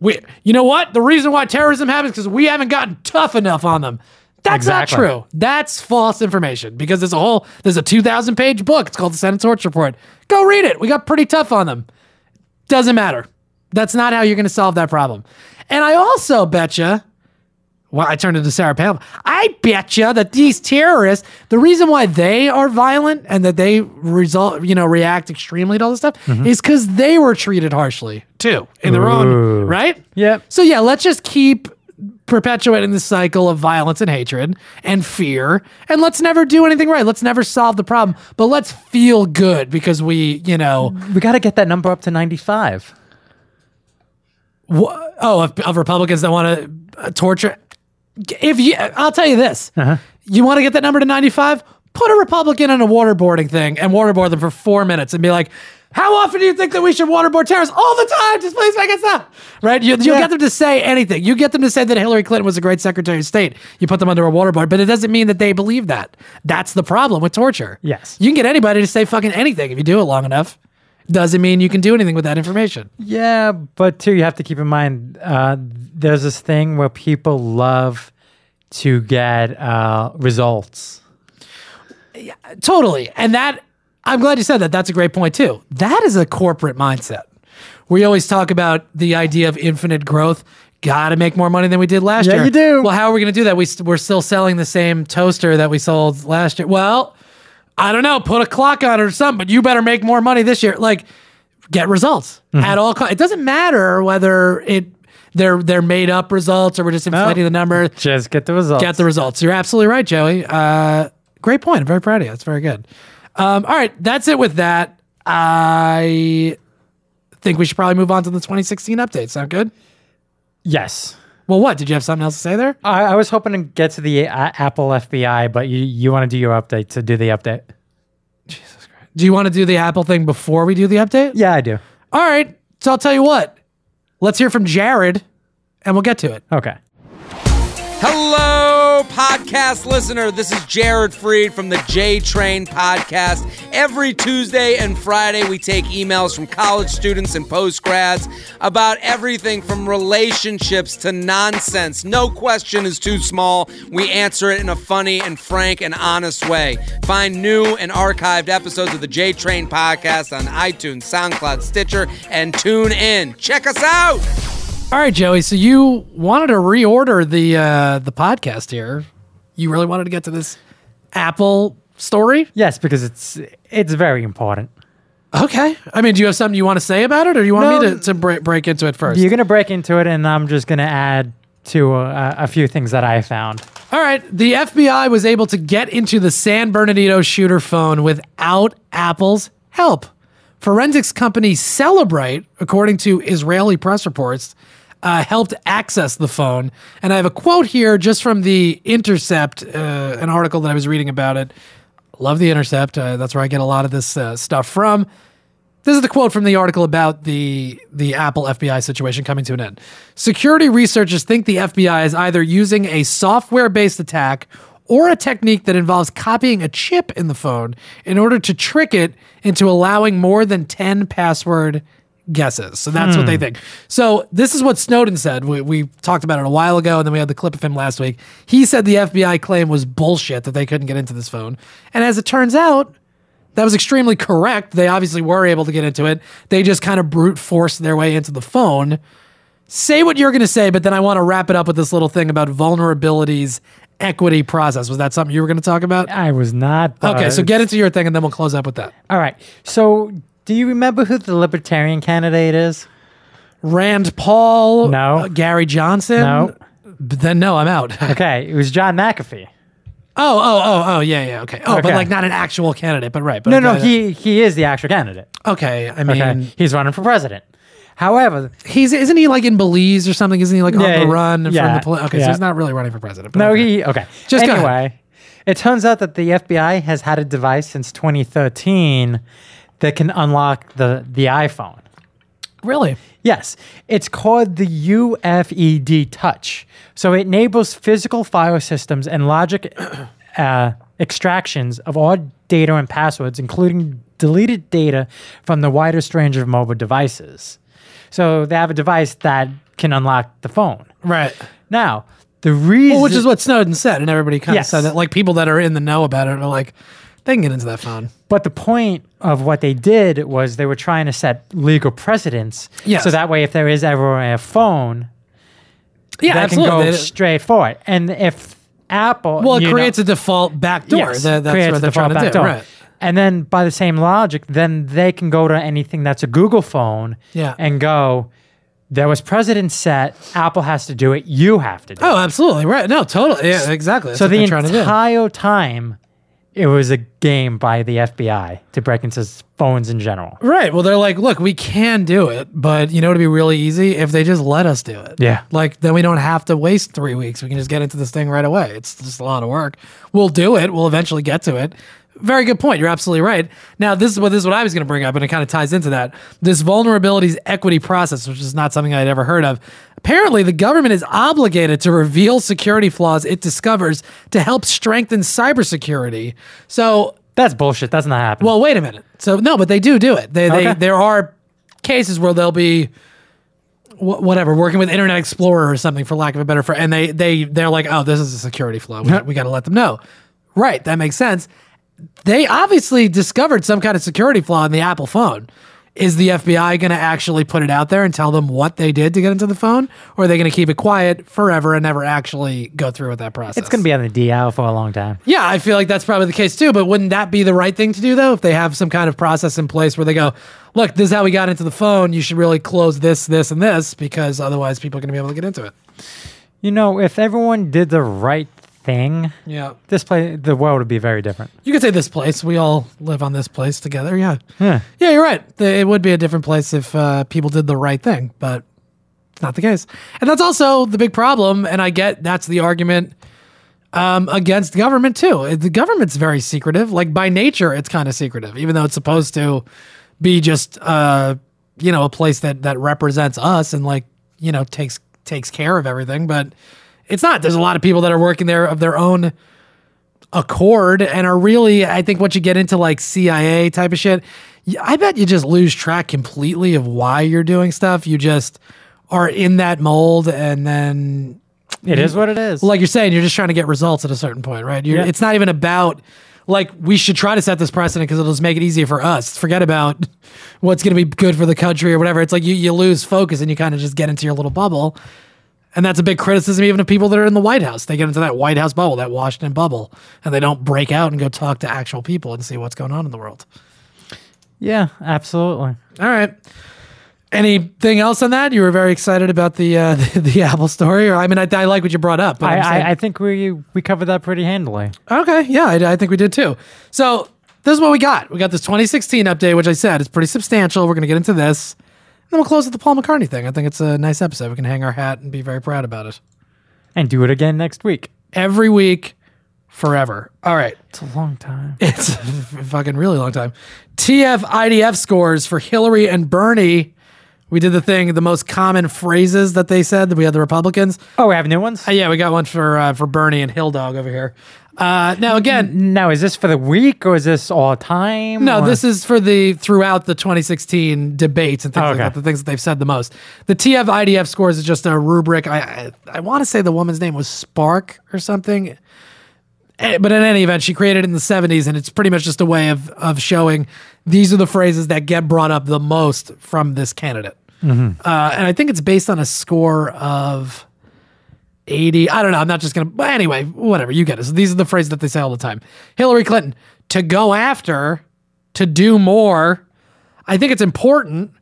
we you know what? The reason why terrorism happens cuz we haven't gotten tough enough on them. That's Exactly. not true. That's false information because there's a whole there's a 2000 page book. It's called the Senate Torture Report. Go read it. We got pretty tough on them. Doesn't matter. That's not how you're going to solve that problem. And I also betcha, well, I turned into Sarah Palin. I betcha that these terrorists, the reason why they are violent and that they result, you know, react extremely to all this stuff mm-hmm. is because they were treated harshly too in their own right. Yep. So yeah, let's just keep perpetuating the cycle of violence and hatred and fear, and let's never do anything right. Let's never solve the problem, but let's feel good because we, you know. We got to get that number up to 95. Wha- oh, of, of Republicans that want to uh, torture. If you, I'll tell you this, you want to get that number to 95, put a Republican in a waterboarding thing and waterboard them for four minutes and be like, how often do you think that we should waterboard terrorists? All the time. Just please make it stop. Right? You, you'll Yeah. get them to say anything. You get them to say that Hillary Clinton was a great Secretary of State. You put them under a waterboard, but it doesn't mean that they believe that. That's the problem with torture. Yes. You can get anybody to say fucking anything if you do it long enough. Doesn't mean you can do anything with that information. Yeah, but too, you have to keep in mind uh, there's this thing where people love to get uh, results. Totally. And that, I'm glad you said that. That's a great point, too. That is a corporate mindset we always talk about the idea of infinite growth. Got to make more money than we did last Yeah, year. you do. Well, how are we going to do that? We st- we're still selling the same toaster that we sold last year. Well, I don't know. Put a clock on it or something, but you better make more money this year. Like, get results Mm-hmm. at all. Co- it doesn't matter whether it they're they're made up results or we're just inflating the number. Just get the results. Get the results. You're absolutely right, Joey. Uh, great point. I'm very proud of you. That's very good. Um, all right, that's it with that. I think we should probably move on to the 2016 update. Sound good? yes. Well, what? Did you have something else to say there? I, I was hoping to get to the uh, Apple FBI, but you, you want to do your update to do the update? Jesus Christ! Do you want to do the Apple thing before we do the update? Yeah, I do. All right. So I'll tell you what. Let's hear from Jared, and we'll get to it. Okay. Hello, podcast listener. This is Jared Freid from the J Train podcast. Every Tuesday and Friday, we take emails from college students and postgrads about everything from relationships to nonsense. No question is too small. We answer it in a funny and frank and honest way. Find new and archived episodes of the J Train podcast on iTunes, SoundCloud, Stitcher, and tune in. Check us out. All right, Joey. So you wanted to reorder the uh, the podcast here. You really wanted to get to this Apple story? Yes, because it's it's very important. Okay. I mean, do you have something you want to say about it, or do you want me to, to break, break into it first? You're gonna break into it, and I'm just gonna add to uh, a few things that I found. All right. The FBI was able to get into the San Bernardino shooter phone without Apple's help. Forensics company Celebrate, according to Israeli press reports, uh, helped access the phone. And I have a quote here just from the Intercept, uh, an article that I was reading about it. Love the Intercept. Uh, that's where I get a lot of this uh, stuff from. This is the quote from the article about the the Apple FBI situation coming to an end. Security researchers think the FBI is either using a software-based attack or a technique that involves copying a chip in the phone in order to trick it into allowing more than 10 password guesses. So that's what they hmm. think. So this is what Snowden said. We, we talked about it a while ago, and then we had the clip of him last week. He said the FBI claim was bullshit that they couldn't get into this phone. And as it turns out, that was extremely correct. They obviously were able to get into it. They just kind of brute forced their way into the phone. Say what you're going to say, but then I want to wrap it up with this little thing about vulnerabilities equity process. Was that something you were going to talk about? I was not. Okay, so get into your thing and then we'll close up with that. All right. So, do you remember who the Libertarian candidate is? Rand Paul, No. uh, Gary Johnson. No. But then no, I'm out. Okay, it was John McAfee. oh, oh, oh, oh, yeah, yeah, okay. Oh, but like not an actual candidate, but right. But No, no, he he is the actual candidate. Okay, I mean, Okay, he's running for president. However, he's isn't he like in Belize or something? Isn't he like on the run from the? Poli- okay, so he's not really running for president. no, okay. he okay. Just anyway, it turns out that the FBI has had a device since 2013 that can unlock the the iPhone. really. Yes, it's called the UFED Touch. So it enables physical file systems and logic uh, extractions of all data and passwords, including deleted data from the widest range of mobile devices. So they have a device that can unlock the phone. Right. Now, the reason, Well, which is what Snowden said, and everybody kind Yes. of said that. Like people that are in the know about it are like, they can get into that phone. But the point of what they did was they were trying to set legal precedents. Yes. So that way, if there is ever a phone, Yeah, that absolutely. can go They- straight for it. And if Apple, well, it creates know, a default backdoor. yes, That- that's creates what they're trying to do. backdoor. Right. And then by the same logic, then they can go to anything that's a Google phone Yeah. and go, there was precedent set. Apple has to do it. You have to do Oh, it. Oh, absolutely. Right. No, totally. Yeah, exactly. That's So the they're trying to do. entire time, it was a game by the FBI to break into phones in general. Right. Well, they're like, look, we can do it, but you know, it'd be really easy if they just let us do it. Yeah. Like, then we don't have to waste three weeks. We can just get into this thing right away. It's just a lot of work. We'll do it. We'll eventually get to it. Very good point. You're absolutely right. Now, this is what this is what I was going to bring up, and it kind of ties into that. This vulnerabilities equity process, which is not something I'd ever heard of. Apparently, the government is obligated to reveal security flaws it discovers to help strengthen cybersecurity. So That's bullshit. That's not happening. well, wait a minute. So no, but they do do it. They, they Okay. there are cases where they'll be wh- whatever working with Internet Explorer or something for lack of a better phrase, and they they they're like, oh, this is a security flaw. We, we got to let them know. Right, that makes sense. They obviously discovered some kind of security flaw in the Apple phone. Is the FBI going to actually put it out there and tell them what they did to get into the phone, or are they going to keep it quiet forever and never actually go through with that process? It's going to be on the DL for a long time. Yeah, I feel like that's probably the case too. But wouldn't that be the right thing to do though? If they have some kind of process in place where they go, look, this is how we got into the phone. You should really close this, this, and this because otherwise people are going to be able to get into it. You know, if everyone did the right thing, Yeah. this place, the world would be very different. You could say this place. We all live on this place together. Yeah. Yeah. Yeah, you're right. It would be a different place if uh, people did the right thing, but it's not the case. And that's also the big problem. And I get that's the argument um, against government too. The government's very secretive. Like by nature, it's kind of secretive, even though it's supposed to be just uh, you know a place that that represents us and like you know takes takes care of everything. But it's not. There's a lot of people that are working there of their own accord and are really I think once you get into like CIA type of shit, I bet you just lose track completely of why you're doing stuff. You just are in that mold and then It is what it is. like you're saying, you're just trying to get results at a certain point, right? You're, Yeah. It's not even about like we should try to set this precedent because it'll just make it easier for us. Forget about what's going to be good for the country or whatever. It's like you you lose focus and you kind of just get into your little bubble. And that's a big criticism even of people that are in the White House. They get into that White House bubble, that Washington bubble, and they don't break out and go talk to actual people and see what's going on in the world. yeah, absolutely. All right. Anything else on that? You were very excited about the uh, the, the Apple story, or I mean, I, I like what you brought up. But I, I, I think we we covered that pretty handily. Okay, yeah, I, I think we did too. So this is what we got. We got this 2016 update, which I said is pretty substantial. We're going to get into this. And then we'll close with the Paul McCartney thing. I think it's a nice episode. We can hang our hat and be very proud about it. And do it again next week. Every week, forever. All right. It's a long time. It's a fucking really long time. TF IDF scores for Hillary and Bernie. We did the thing, the most common phrases that they said that we had the Republicans. Oh, we have new ones? Uh, yeah, we got one for uh, for Bernie and Hill Dog over here. Uh, now again, Now, is this for the week or is this all time? No, or- this is for the throughout the 2016 debates and things like that. The things that they've said the most. The TF IDF scores is just a rubric. I I, I want to say the woman's name was Spark or something. Eh, But in any event, she created it in the 70s, and it's pretty much just a way of of showing these are the phrases that get brought up the most from this candidate. Uh, and I think it's based on a score of 80. I don't know. I'm not just going to. But anyway, whatever. You get it. So these are the phrases that they say all the time. Hillary Clinton, to go after, to do more. I think it's important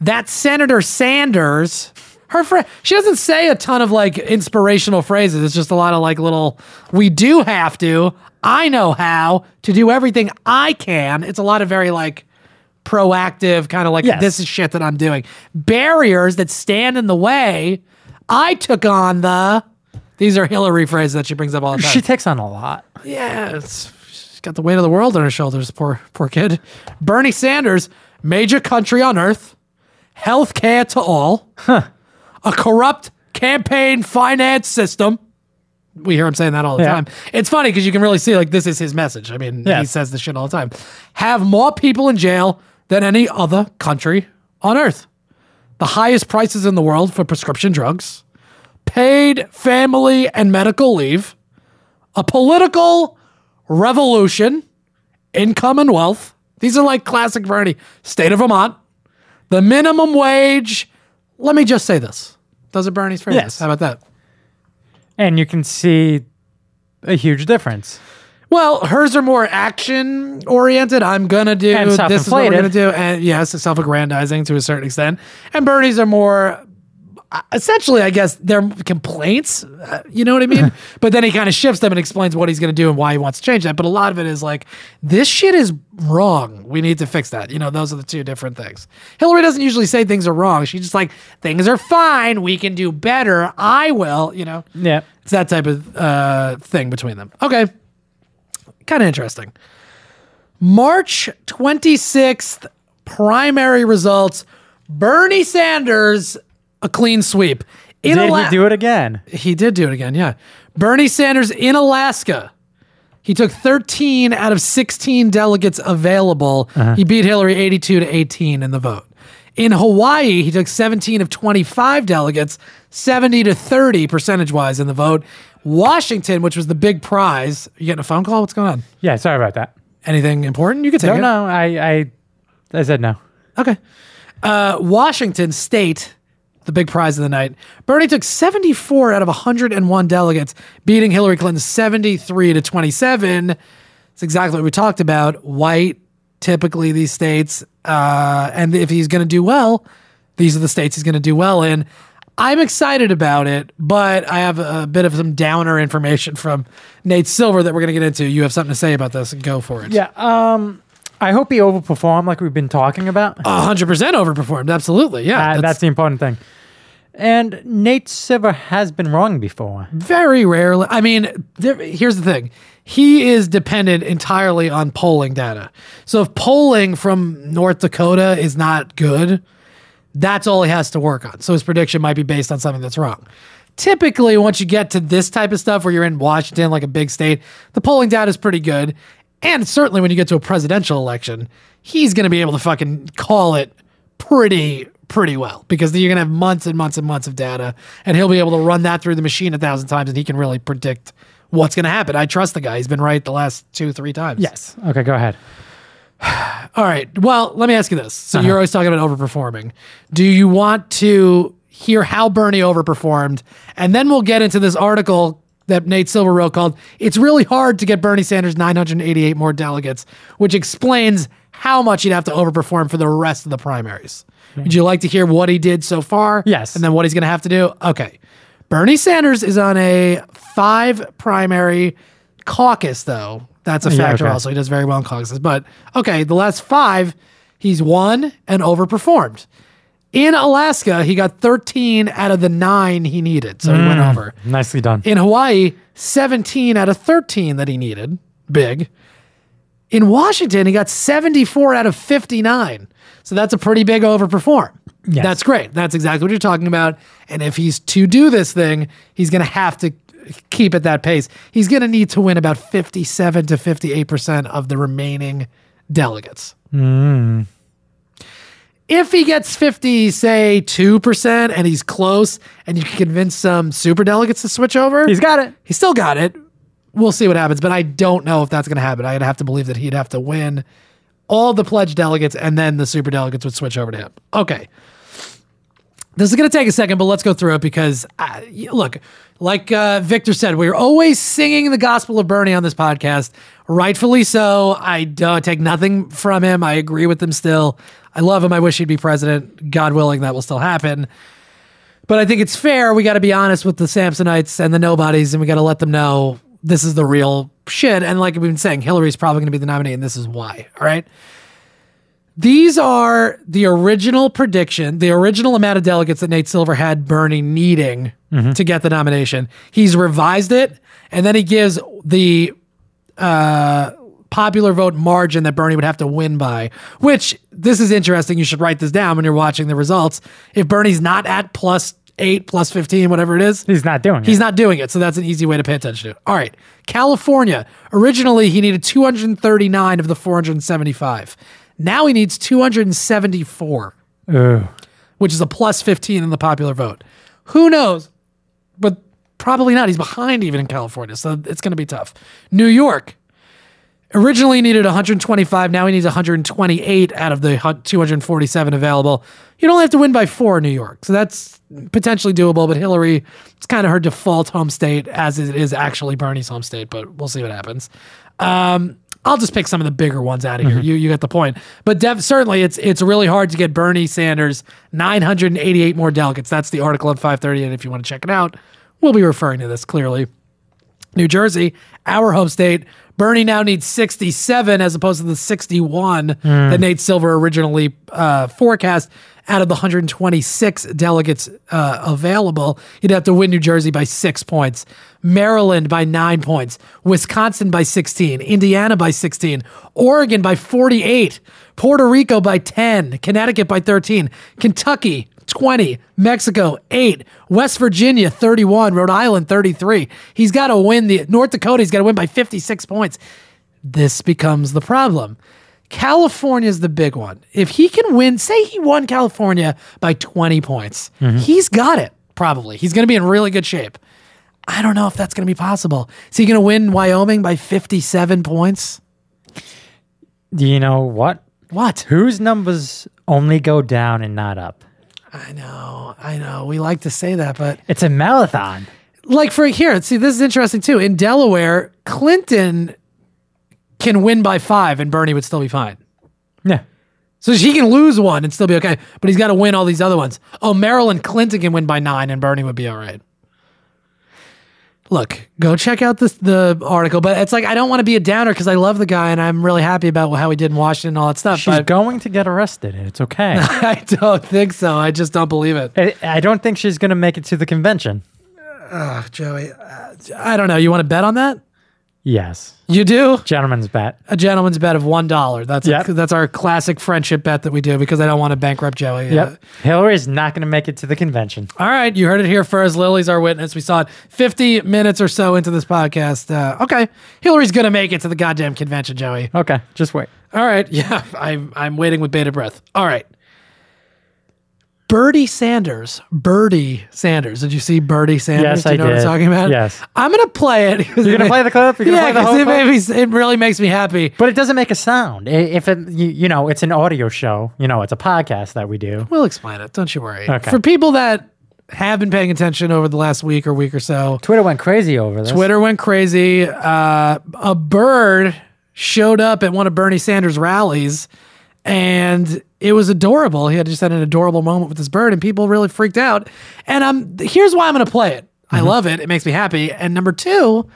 that Senator Sanders, her friend, she doesn't say a ton of like inspirational phrases. It's just a lot of like little, we do have to. I know how to do everything I can. It's a lot of very like proactive, kind of like Yes. this is shit that I'm doing. Barriers that stand in the way. I took on the. These are Hillary phrases that she brings up all the time. She takes on a lot. Yeah, it's, she's got the weight of the world on her shoulders. Poor, poor kid. Bernie Sanders, major country on earth, health care to all, a corrupt campaign finance system. We hear him saying that all the Yeah. time. It's funny because you can really see like this is his message. I mean, he says this shit all the time. Have more people in jail than any other country on earth. The highest prices in the world for prescription drugs, paid family and medical leave, a political revolution, income and wealth. These are like classic Bernie. State of Vermont, the minimum wage. Let me just say this. Those are Bernie's phrases. Yes. How about that? And you can see a huge difference. Well, hers are more action oriented. I'm gonna do this is what we're gonna do, and yes, self-aggrandizing to a certain extent. And Bernie's are more, uh, essentially, I guess they're complaints. Uh, you know what I mean? but then he kind of shifts them and explains what he's gonna do and why he wants to change that. But a lot of it is like, this shit is wrong. We need to fix that. You know, those are the two different things. Hillary doesn't usually say things are wrong. She's just like, things are fine. We can do better. I will. You know. Yeah. It's that type of uh, thing between them. Okay. Kind of interesting. March 26th, primary results. Bernie Sanders, a clean sweep. In Did Ala- he do it again? He did do it again, yeah. Bernie Sanders in Alaska. He took 13 out of 16 delegates available. Uh-huh. He beat Hillary 82 to 18 in the vote. In Hawaii, he took 17 of 25 delegates, 70 to 30 percentage wise in the vote. Washington, which was the big prize. You getting a phone call? What's going on? Yeah, sorry about that. Anything important? You can take No, it. no, I, I, I said no. Okay. Uh, Washington State, the big prize of the night. Bernie took 74 out of 101 delegates, beating Hillary Clinton 73 to 27. It's exactly what we talked about. White, typically these states, uh, and if he's going to do well, these are the states he's going to do well in. I'm excited about it, but I have a bit of some downer information from Nate Silver that we're going to get into. You have something to say about this, go for it. Yeah. Um, I hope he overperformed like we've been talking about. Hundred percent overperformed. Absolutely, yeah. Uh, that's, the important thing. And Nate Silver has been wrong before. very rarely. I mean, there, here's the thing: he is dependent entirely on polling data. So if polling from North Dakota is not good, that's all he has to work on. So his prediction might be based on something that's wrong. Typically, once you get to this type of stuff where you're in Washington, like a big state, the polling data is pretty good. And certainly when you get to a presidential election, he's going to be able to fucking call it pretty pretty well because you're going to have months and months and months of data and he'll be able to run that through the machine a thousand times and he can really predict what's going to happen. I trust the guy. He's been right the last two, three times. Yes. Okay, go ahead. All right. Well, let me ask you this. So you're uh-huh. always talking about overperforming. Do you want to hear how Bernie overperformed? And then we'll get into this article that Nate Silver wrote called It's Really Hard to Get Bernie Sanders 988 More Delegates, which explains how much he'd have to overperform for the rest of the primaries. Would you like to hear what he did so far? Yes. And then what he's going to have to do? Okay. Bernie Sanders is on a five primary caucus, though. That's a oh, Yeah, factor okay. also. He does very well in caucuses. But okay, the last five, he's won and overperformed. In Alaska, he got 13 out of the nine he needed. So he went mm, over. Nicely done. In Hawaii, 17 out of 13 that he needed. Big. In Washington, he got 74 out of 59. So that's a pretty big overperform. Yes. That's great. That's exactly what you're talking about. And if he's to do this thing, he's going to have to keep at that pace. He's going to need to win about 57 to 58% of the remaining delegates. If he gets 50, say 2%, and he's close, and you can convince some super delegates to switch over, He's got it. he still got it. We'll see what happens, but I don't know if that's going to happen. I'd have to believe that he'd have to win all the pledge delegates, and then the super delegates would switch over to him. Okay. This is going to take a second, but let's go through it because, uh, look, like uh, Victor said, we're always singing the gospel of Bernie on this podcast. Rightfully so. I don't take nothing from him. I agree with him still. I love him. I wish he'd be president. God willing, that will still happen. But I think it's fair. We got to be honest with the Sampsonites and the nobodies, and we got to let them know this is the real shit. And like we've been saying, Hillary's probably going to be the nominee, and this is why. All right. These are the original prediction, the original amount of delegates that Nate Silver had Bernie needing to get the nomination. He's revised it, and then he gives the uh, popular vote margin that Bernie would have to win by, which this is interesting. You should write this down when you're watching the results. If Bernie's not at plus eight, plus 15, whatever it is, He's not doing it. He's not doing it, so that's an easy way to pay attention to. All right, California. Originally, he needed 239 of the 475. Now he needs 274, Ugh. which is a plus 15 in the popular vote. Who knows? But probably not. He's behind even in California, so it's going to be tough. New York. Originally needed 125. Now he needs 128 out of the 247 available. You'd only have to win by four in New York. So that's potentially doable. But Hillary, it's kind of her default home state, as it is actually Bernie's home state. But we'll see what happens. Um, I'll just pick some of the bigger ones out of here. You you get the point. But dev, certainly it's it's really hard to get Bernie Sanders 988 more delegates. That's the article on 530. And if you want to check it out, we'll be referring to this clearly. New Jersey, our home state. Bernie now needs 67 as opposed to the 61 that Nate Silver originally uh, forecast out of the 126 delegates uh, available. He'd have to win New Jersey by six points, Maryland by nine points, Wisconsin by 16, Indiana by 16, Oregon by 48, Puerto Rico by 10, Connecticut by 13, Kentucky 20, Mexico 8, West Virginia 31, Rhode Island 33. He's got to win the North Dakota, he's got to win by 56 points. This becomes the problem. California's the big one. If he can win, say he won California by 20 points, mm-hmm. he's got it probably. He's going to be in really good shape. I don't know if that's going to be possible. Is he going to win Wyoming by 57 points? Do you know what? What? Whose numbers only go down and not up? I know, I know. We like to say that, but It's a marathon. like for here, see, this is interesting too. In Delaware, Clinton can win by five, and Bernie would still be fine. Yeah. So he can lose one and still be okay, but he's got to win all these other ones. Oh, Maryland Clinton can win by nine, and Bernie would be all right. Look, go check out this the article, but it's like I don't want to be a downer because I love the guy and I'm really happy about how he did in Washington and all that stuff. She's but going to get arrested. and It's okay. I don't think so. I just don't believe it. I, I don't think she's going to make it to the convention. Joey, uh, I don't know. You want to bet on that? Yes. You do? Gentleman's bet. A gentleman's bet of one dollar. That's Yep. a, that's our classic friendship bet that we do because I don't want to bankrupt Joey. Yep. Uh, Hillary's not going to make it to the convention. all right, you heard it here first. Lily's our witness. We saw it 50 minutes or so into this podcast. Uh, okay, Hillary's gonna make it to the goddamn convention, Joey. Okay, just wait. All right, yeah, I'm I'm waiting with bated breath. All right. Birdie Sanders, Birdie Sanders. Did you see Birdie Sanders? Yes, Do you I know what I'm talking about? Yes. I'm gonna play it. You're gonna play the clip? You're yeah, play the 'cause it, me- it really makes me happy. But it doesn't make a sound. If it, you, you know, it's an audio show. You know, it's a podcast that we do. We'll explain it. Don't you worry. Okay. For people that have been paying attention over the last week or week or so, Twitter went crazy over this. Twitter went crazy. Uh, a bird showed up at one of Bernie Sanders' rallies, and it was adorable. He had just had an adorable moment with this bird, and people really freaked out. And um, here's why I'm going to play it. I Mm-hmm. love it. It makes me happy. And number two,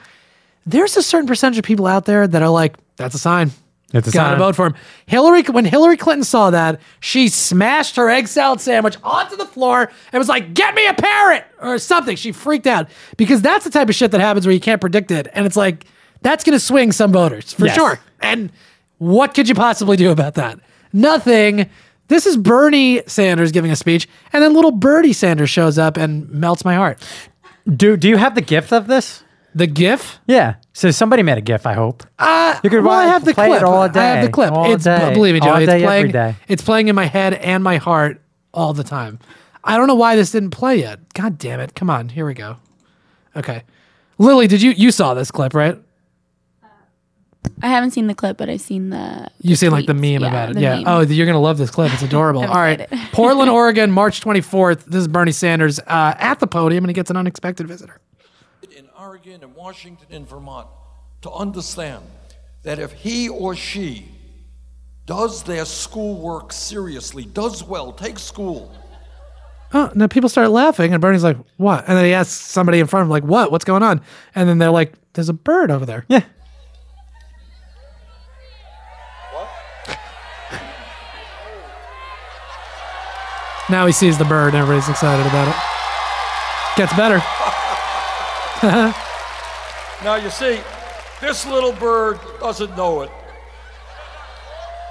there's a certain percentage of people out there that are like, "That's a sign." It's a Gotta sign. vote for him. Hillary, when Hillary Clinton saw that, she smashed her egg salad sandwich onto the floor and was like, "Get me a parrot!" or something. She freaked out because that's the type of shit that happens where you can't predict it, and it's like that's going to swing some voters for Yes. sure. And what could you possibly do about that? Nothing. This is Bernie Sanders giving a speech, and then little Birdie Sanders shows up and melts my heart. Do Do you have the gift of this? The GIF. Yeah. So somebody made a GIF. I hope. Uh, You could well, I have the play it clip. all I have the clip. all it's day, believe me, Joey. day, it's playing. day. It's playing in my head and my heart all the time. I don't know why this didn't play yet. God damn it! Come on, here we go. Okay, Lily, did you you saw this clip right? I haven't seen the clip, but I've seen the. You seen like the tweets. meme Yeah, about it? the Yeah. meme. Oh, you're gonna love this clip. It's adorable. I'm all right, excited. Portland, Oregon, March 24th. This is Bernie Sanders uh, at the podium, and he gets an unexpected visitor. in Oregon and Washington and Vermont to understand that if he or she does their schoolwork seriously, does well, takes school, Oh, now people start laughing, and Bernie's like, "What?" And then he asks somebody in front of him, like, "What? What's going on?" And then they're like, "There's a bird over there." Yeah. Now he sees the bird, and everybody's excited about it. Gets better. Now you see, this little bird doesn't know it.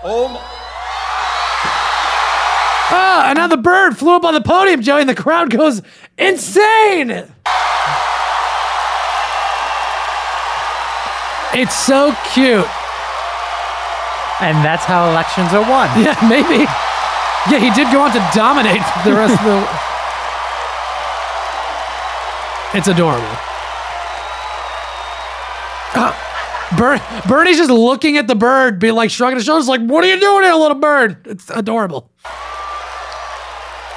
Oh, my, Ah, and now the bird flew up on the podium, Joey, and the crowd goes insane. It's so cute. And that's how elections are won. Yeah, maybe. Yeah, he did go on to dominate the rest of the. It's adorable. Uh, Ber- Bernie's just looking at the bird, being like shrugging his shoulders, like, "What are you doing here, little bird?" It's adorable.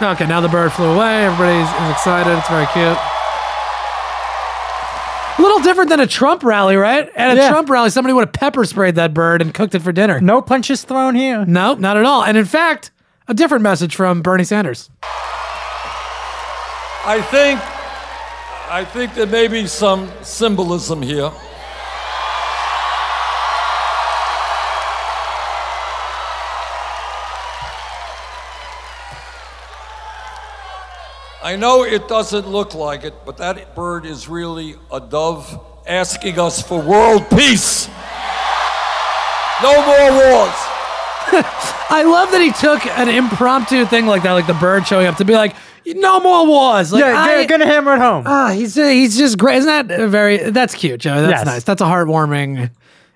Okay, now the bird flew away. Everybody's is excited. It's very cute. A little different than a Trump rally, right? At a Yeah. Trump rally, somebody would have pepper sprayed that bird and cooked it for dinner. No punches thrown here. No, not at all. And in fact, a different message from Bernie Sanders. I think, I think there may be some symbolism here. I know it doesn't look like it, but that bird is really a dove asking us for world peace. No more wars. I love that he took an impromptu thing like that, like the bird showing up to be like, no more wars. Like, Yeah, I- gonna hammer it home. Ah, he's he's just great. Isn't that very? That's cute, Joe. That's Yes. nice. That's a heartwarming,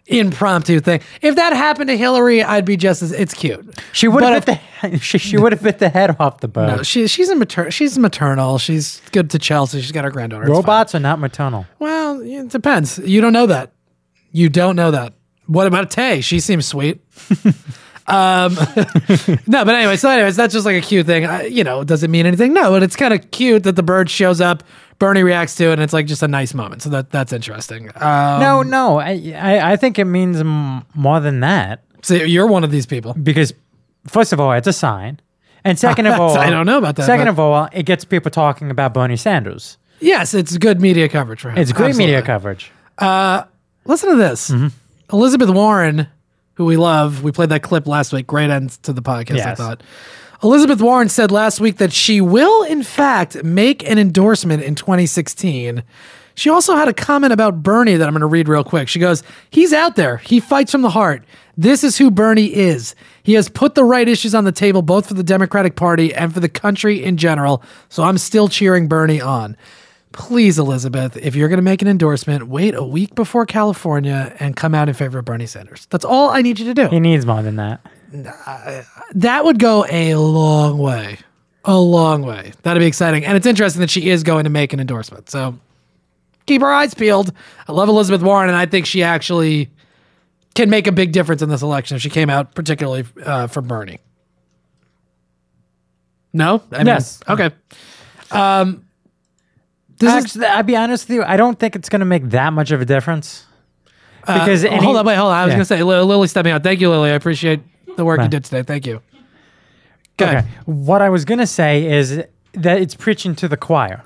impromptu thing. If that happened to Hillary, I'd be just as. It's cute. she would have bit the she, she would have bit the head off the bird. No, she she's a mater- She's maternal. She's good to Chelsea. She's got her granddaughter. Robots are not maternal. Well, it depends. You don't know that. You don't know that. What about Tay? She seems sweet. Um, no, but anyway, so anyways, that's just like a cute thing. I, you know, does it mean anything? No, but it's kind of cute that the bird shows up. Bernie reacts to it, and it's like just a nice moment. So that that's interesting. Um, no, no. I, I, I think it means m- more than that so you're one of these people. because, first of all, it's a sign. And second of all, I don't know about that, Second but- of all, it gets people talking about Bernie Sanders. Yes, it's good media coverage for him. It's great media Absolutely. coverage. Listen to this. Mm-hmm. Elizabeth Warren, who we love, we played that clip last week. Great end to the podcast, I thought. Elizabeth Warren said last week that she will, in fact, make an endorsement in 2016. She also had a comment about Bernie that I'm going to read real quick. She goes, He's out there. He fights from the heart. This is who Bernie is. He has put the right issues on the table, both for the Democratic Party and for the country in general. So I'm still cheering Bernie on. Please, Elizabeth, if you're going to make an endorsement, wait a week before California and come out in favor of Bernie Sanders. That's all I need you to do. He needs more than that. That would go a long way. A long way. That'd be exciting. And it's interesting that she is going to make an endorsement. So keep our eyes peeled. I love Elizabeth Warren, and I think she actually can make a big difference in this election if she came out, particularly uh, for Bernie. No? I mean, Yes. Okay. Um, this is, Actually, I'll be honest with you. I don't think it's going to make that much of a difference. Because Uh, any- hold on, wait, hold on. I was Yeah. going to say, Lily, stepping out. Thank you, Lily. I appreciate the work you did today. Thank you. Go Okay. ahead. What I was going to say is that it's preaching to the choir.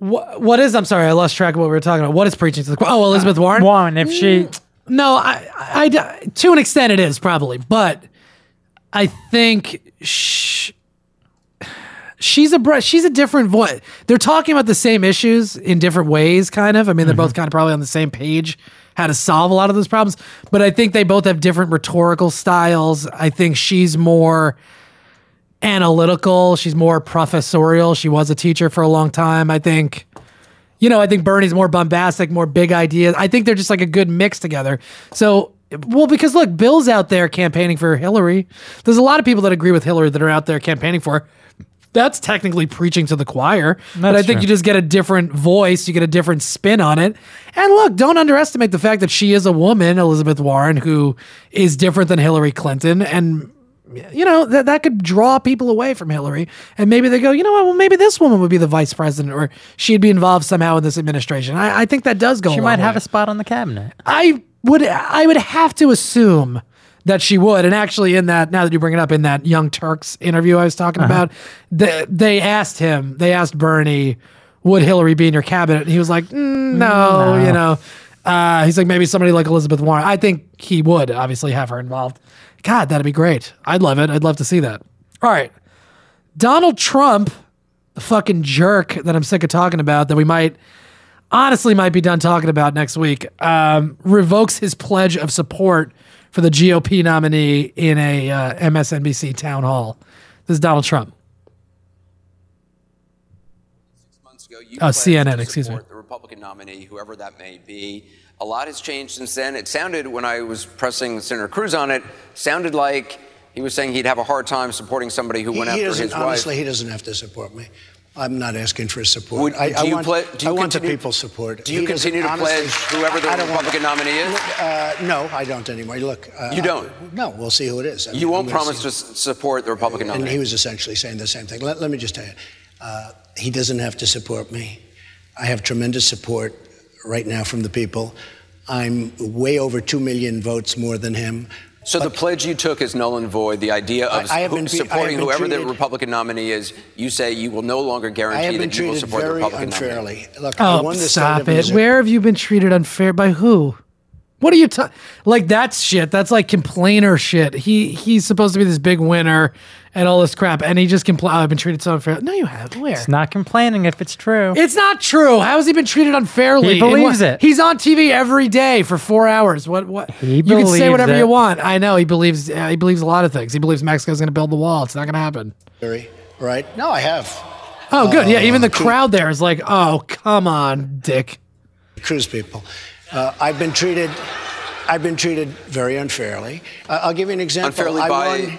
What, what is? I'm sorry, I lost track of what we were talking about. What is preaching to the? Choir? Oh, Elizabeth Warren. Warren, if she No, I, I, I- to an extent it is probably, but I think sh- she's a bre- she's a different voice. They're talking about the same issues in different ways, kind of. I mean, they're mm-hmm. both kind of probably on the same page how to solve a lot of those problems, but I think they both have different rhetorical styles. I think she's more analytical. She's more professorial. She was a teacher for a long time. I think you know, I think Bernie's more bombastic, more big ideas. I think they're just like a good mix together. So, well, because look, Bill's out there campaigning for Hillary. There's a lot of people that agree with Hillary that are out there campaigning for. her. That's technically preaching to the choir, but I think true. you just get a different voice, you get a different spin on it. And look, don't underestimate the fact that she is a woman, Elizabeth Warren, who is different than Hillary Clinton, and you know that that could draw people away from Hillary, and maybe they go, you know what? Well, maybe this woman would be the vice president, or she'd be involved somehow in this administration. I, I think that does go. she might have way. a spot on the cabinet. I would. I would have to assume that she would. And actually, in that, now that you bring it up, in that Young Turks interview I was talking about, the, they asked him. They asked Bernie, "Would Hillary be in your cabinet?" And he was like, "Mm, "No, you know." Uh, he's like maybe somebody like Elizabeth Warren. I think he would obviously have her involved. God, that'd be great. I'd love it. I'd love to see that. All right, Donald Trump, the fucking jerk that I'm sick of talking about. That we might honestly might be done talking about next week, um, revokes his pledge of support for the GOP nominee in a uh, MSNBC town hall. This is Donald Trump. months ago, Oh, CNN, excuse me. The Republican nominee, whoever that may be. A lot has changed since then. It sounded when I was pressing Senator Cruz on it, sounded like he was saying he'd have a hard time supporting somebody who He, went he after doesn't, his honestly, wife. he doesn't have to support me. I'm not asking for support. Would- I, do I you want, ple- do you I want the people's support. Do you He continue to honestly, pledge whoever the I don't want- Republican nominee is? Uh, no, I don't anymore. Look, uh, You don't? no, we'll see who it is. I mean, You won't promise to support the Republican nominee. And he was essentially saying the same thing. Let, let me just tell you, uh, he doesn't have to support me. I have tremendous support right now from the people. I'm way over two million votes more than him. So the pledge you took is null and void. The idea of I- I have who- been be- I have supporting been whoever the Republican nominee is, you say you will no longer guarantee that you will treated support the very Republican nominee. unfairly. Look, I Oh, won the state stop it! Where have you been treated unfair by who? What are you ta- like? That's shit. That's like complainer shit. He he's supposed to be this big winner and all this crap, and he just complain. Oh, I've been treated so unfair. No, you haven't. Where? It's not complaining if it's true. It's not true. How has he been treated unfairly? He believes what- it. He's on TV every day for four hours. What? What? He you can say whatever it. you want. I know he believes. Uh, he believes a lot of things. He believes Mexico's going to build the wall. It's not going to happen. Missouri, right? No, I have. Oh, good. Yeah. Even the crowd there is like, oh, come on, Dick. Cruz people. Uh, I've been treated. I've been treated very unfairly. Uh, I'll give you an example. Unfairly I by won,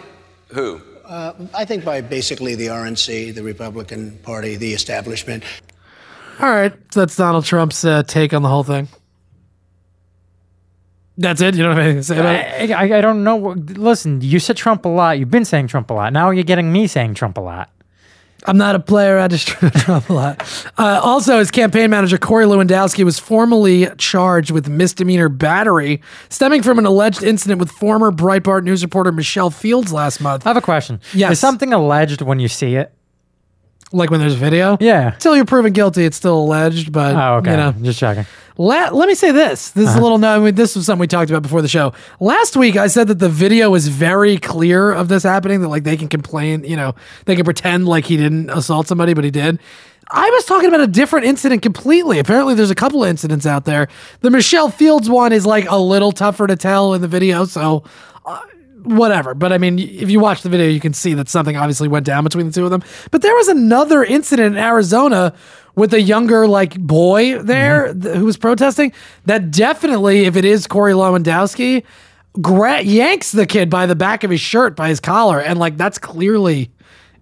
who? uh, I think by basically the RNC, the Republican Party, the establishment. All right. So that's Donald Trump's uh, take on the whole thing. That's it. You don't have anything to say about it. I, I, I don't know. Listen, you said Trump a lot. You've been saying Trump a lot. Now you're getting me saying Trump a lot. I'm not a player. I just Trump a lot. Uh, also, his campaign manager Corey Lewandowski was formally charged with misdemeanor battery, stemming from an alleged incident with former Breitbart news reporter Michelle Fields last month. I have a question. Yes. Is something alleged when you see it? Like when there's a video. Yeah. Until you're proven guilty, it's still alleged. But Oh, okay. you know, Just checking. La- let me say this. This is a little no. I mean, this was something we talked about before the show. Last week, I said that the video is very clear of this happening. That like they can complain, you know, they can pretend like he didn't assault somebody, but he did. I was talking about a different incident completely. Apparently, there's a couple of incidents out there. The Michelle Fields one is like a little tougher to tell in the video, so uh, whatever. But I mean, if you watch the video, you can see that something obviously went down between the two of them. But there was another incident in Arizona with a younger like boy there th- who was protesting. That definitely, if it is Corey Lewandowski, gra- yanks the kid by the back of his shirt by his collar, and like that's clearly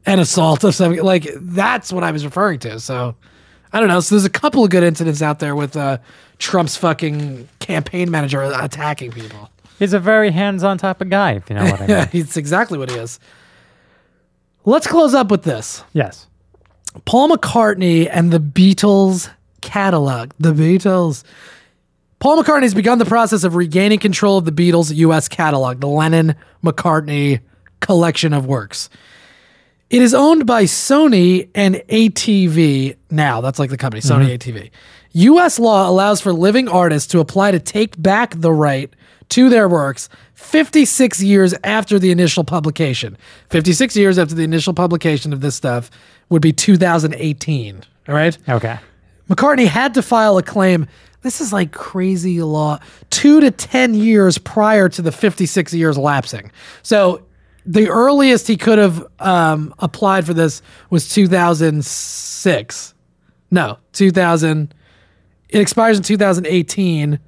an assault of something. Like that's what I was referring to. So. I don't know. So there's a couple of good incidents out there with uh, Trump's fucking campaign manager attacking people. He's a very hands-on type of guy, if you know what I mean. Yeah, he's exactly what he is. Let's close up with this. yes. Paul McCartney and the Beatles catalog. The Beatles. Paul McCartney has begun the process of regaining control of the Beatles' U.S. catalog, the Lennon McCartney collection of works. It is owned by Sony and ATV now. That's like the company, Sony mm-hmm. ATV. U.S. law allows for living artists to apply to take back the right to their works 56 years after the initial publication. 56 years after the initial publication of this stuff would be 2018. All right. Okay. McCartney had to file a claim. This is like crazy law. Two to 10 years prior to the 56 years lapsing. So the earliest he could have um, applied for this was 2006. No, 2000. It expires in 2018.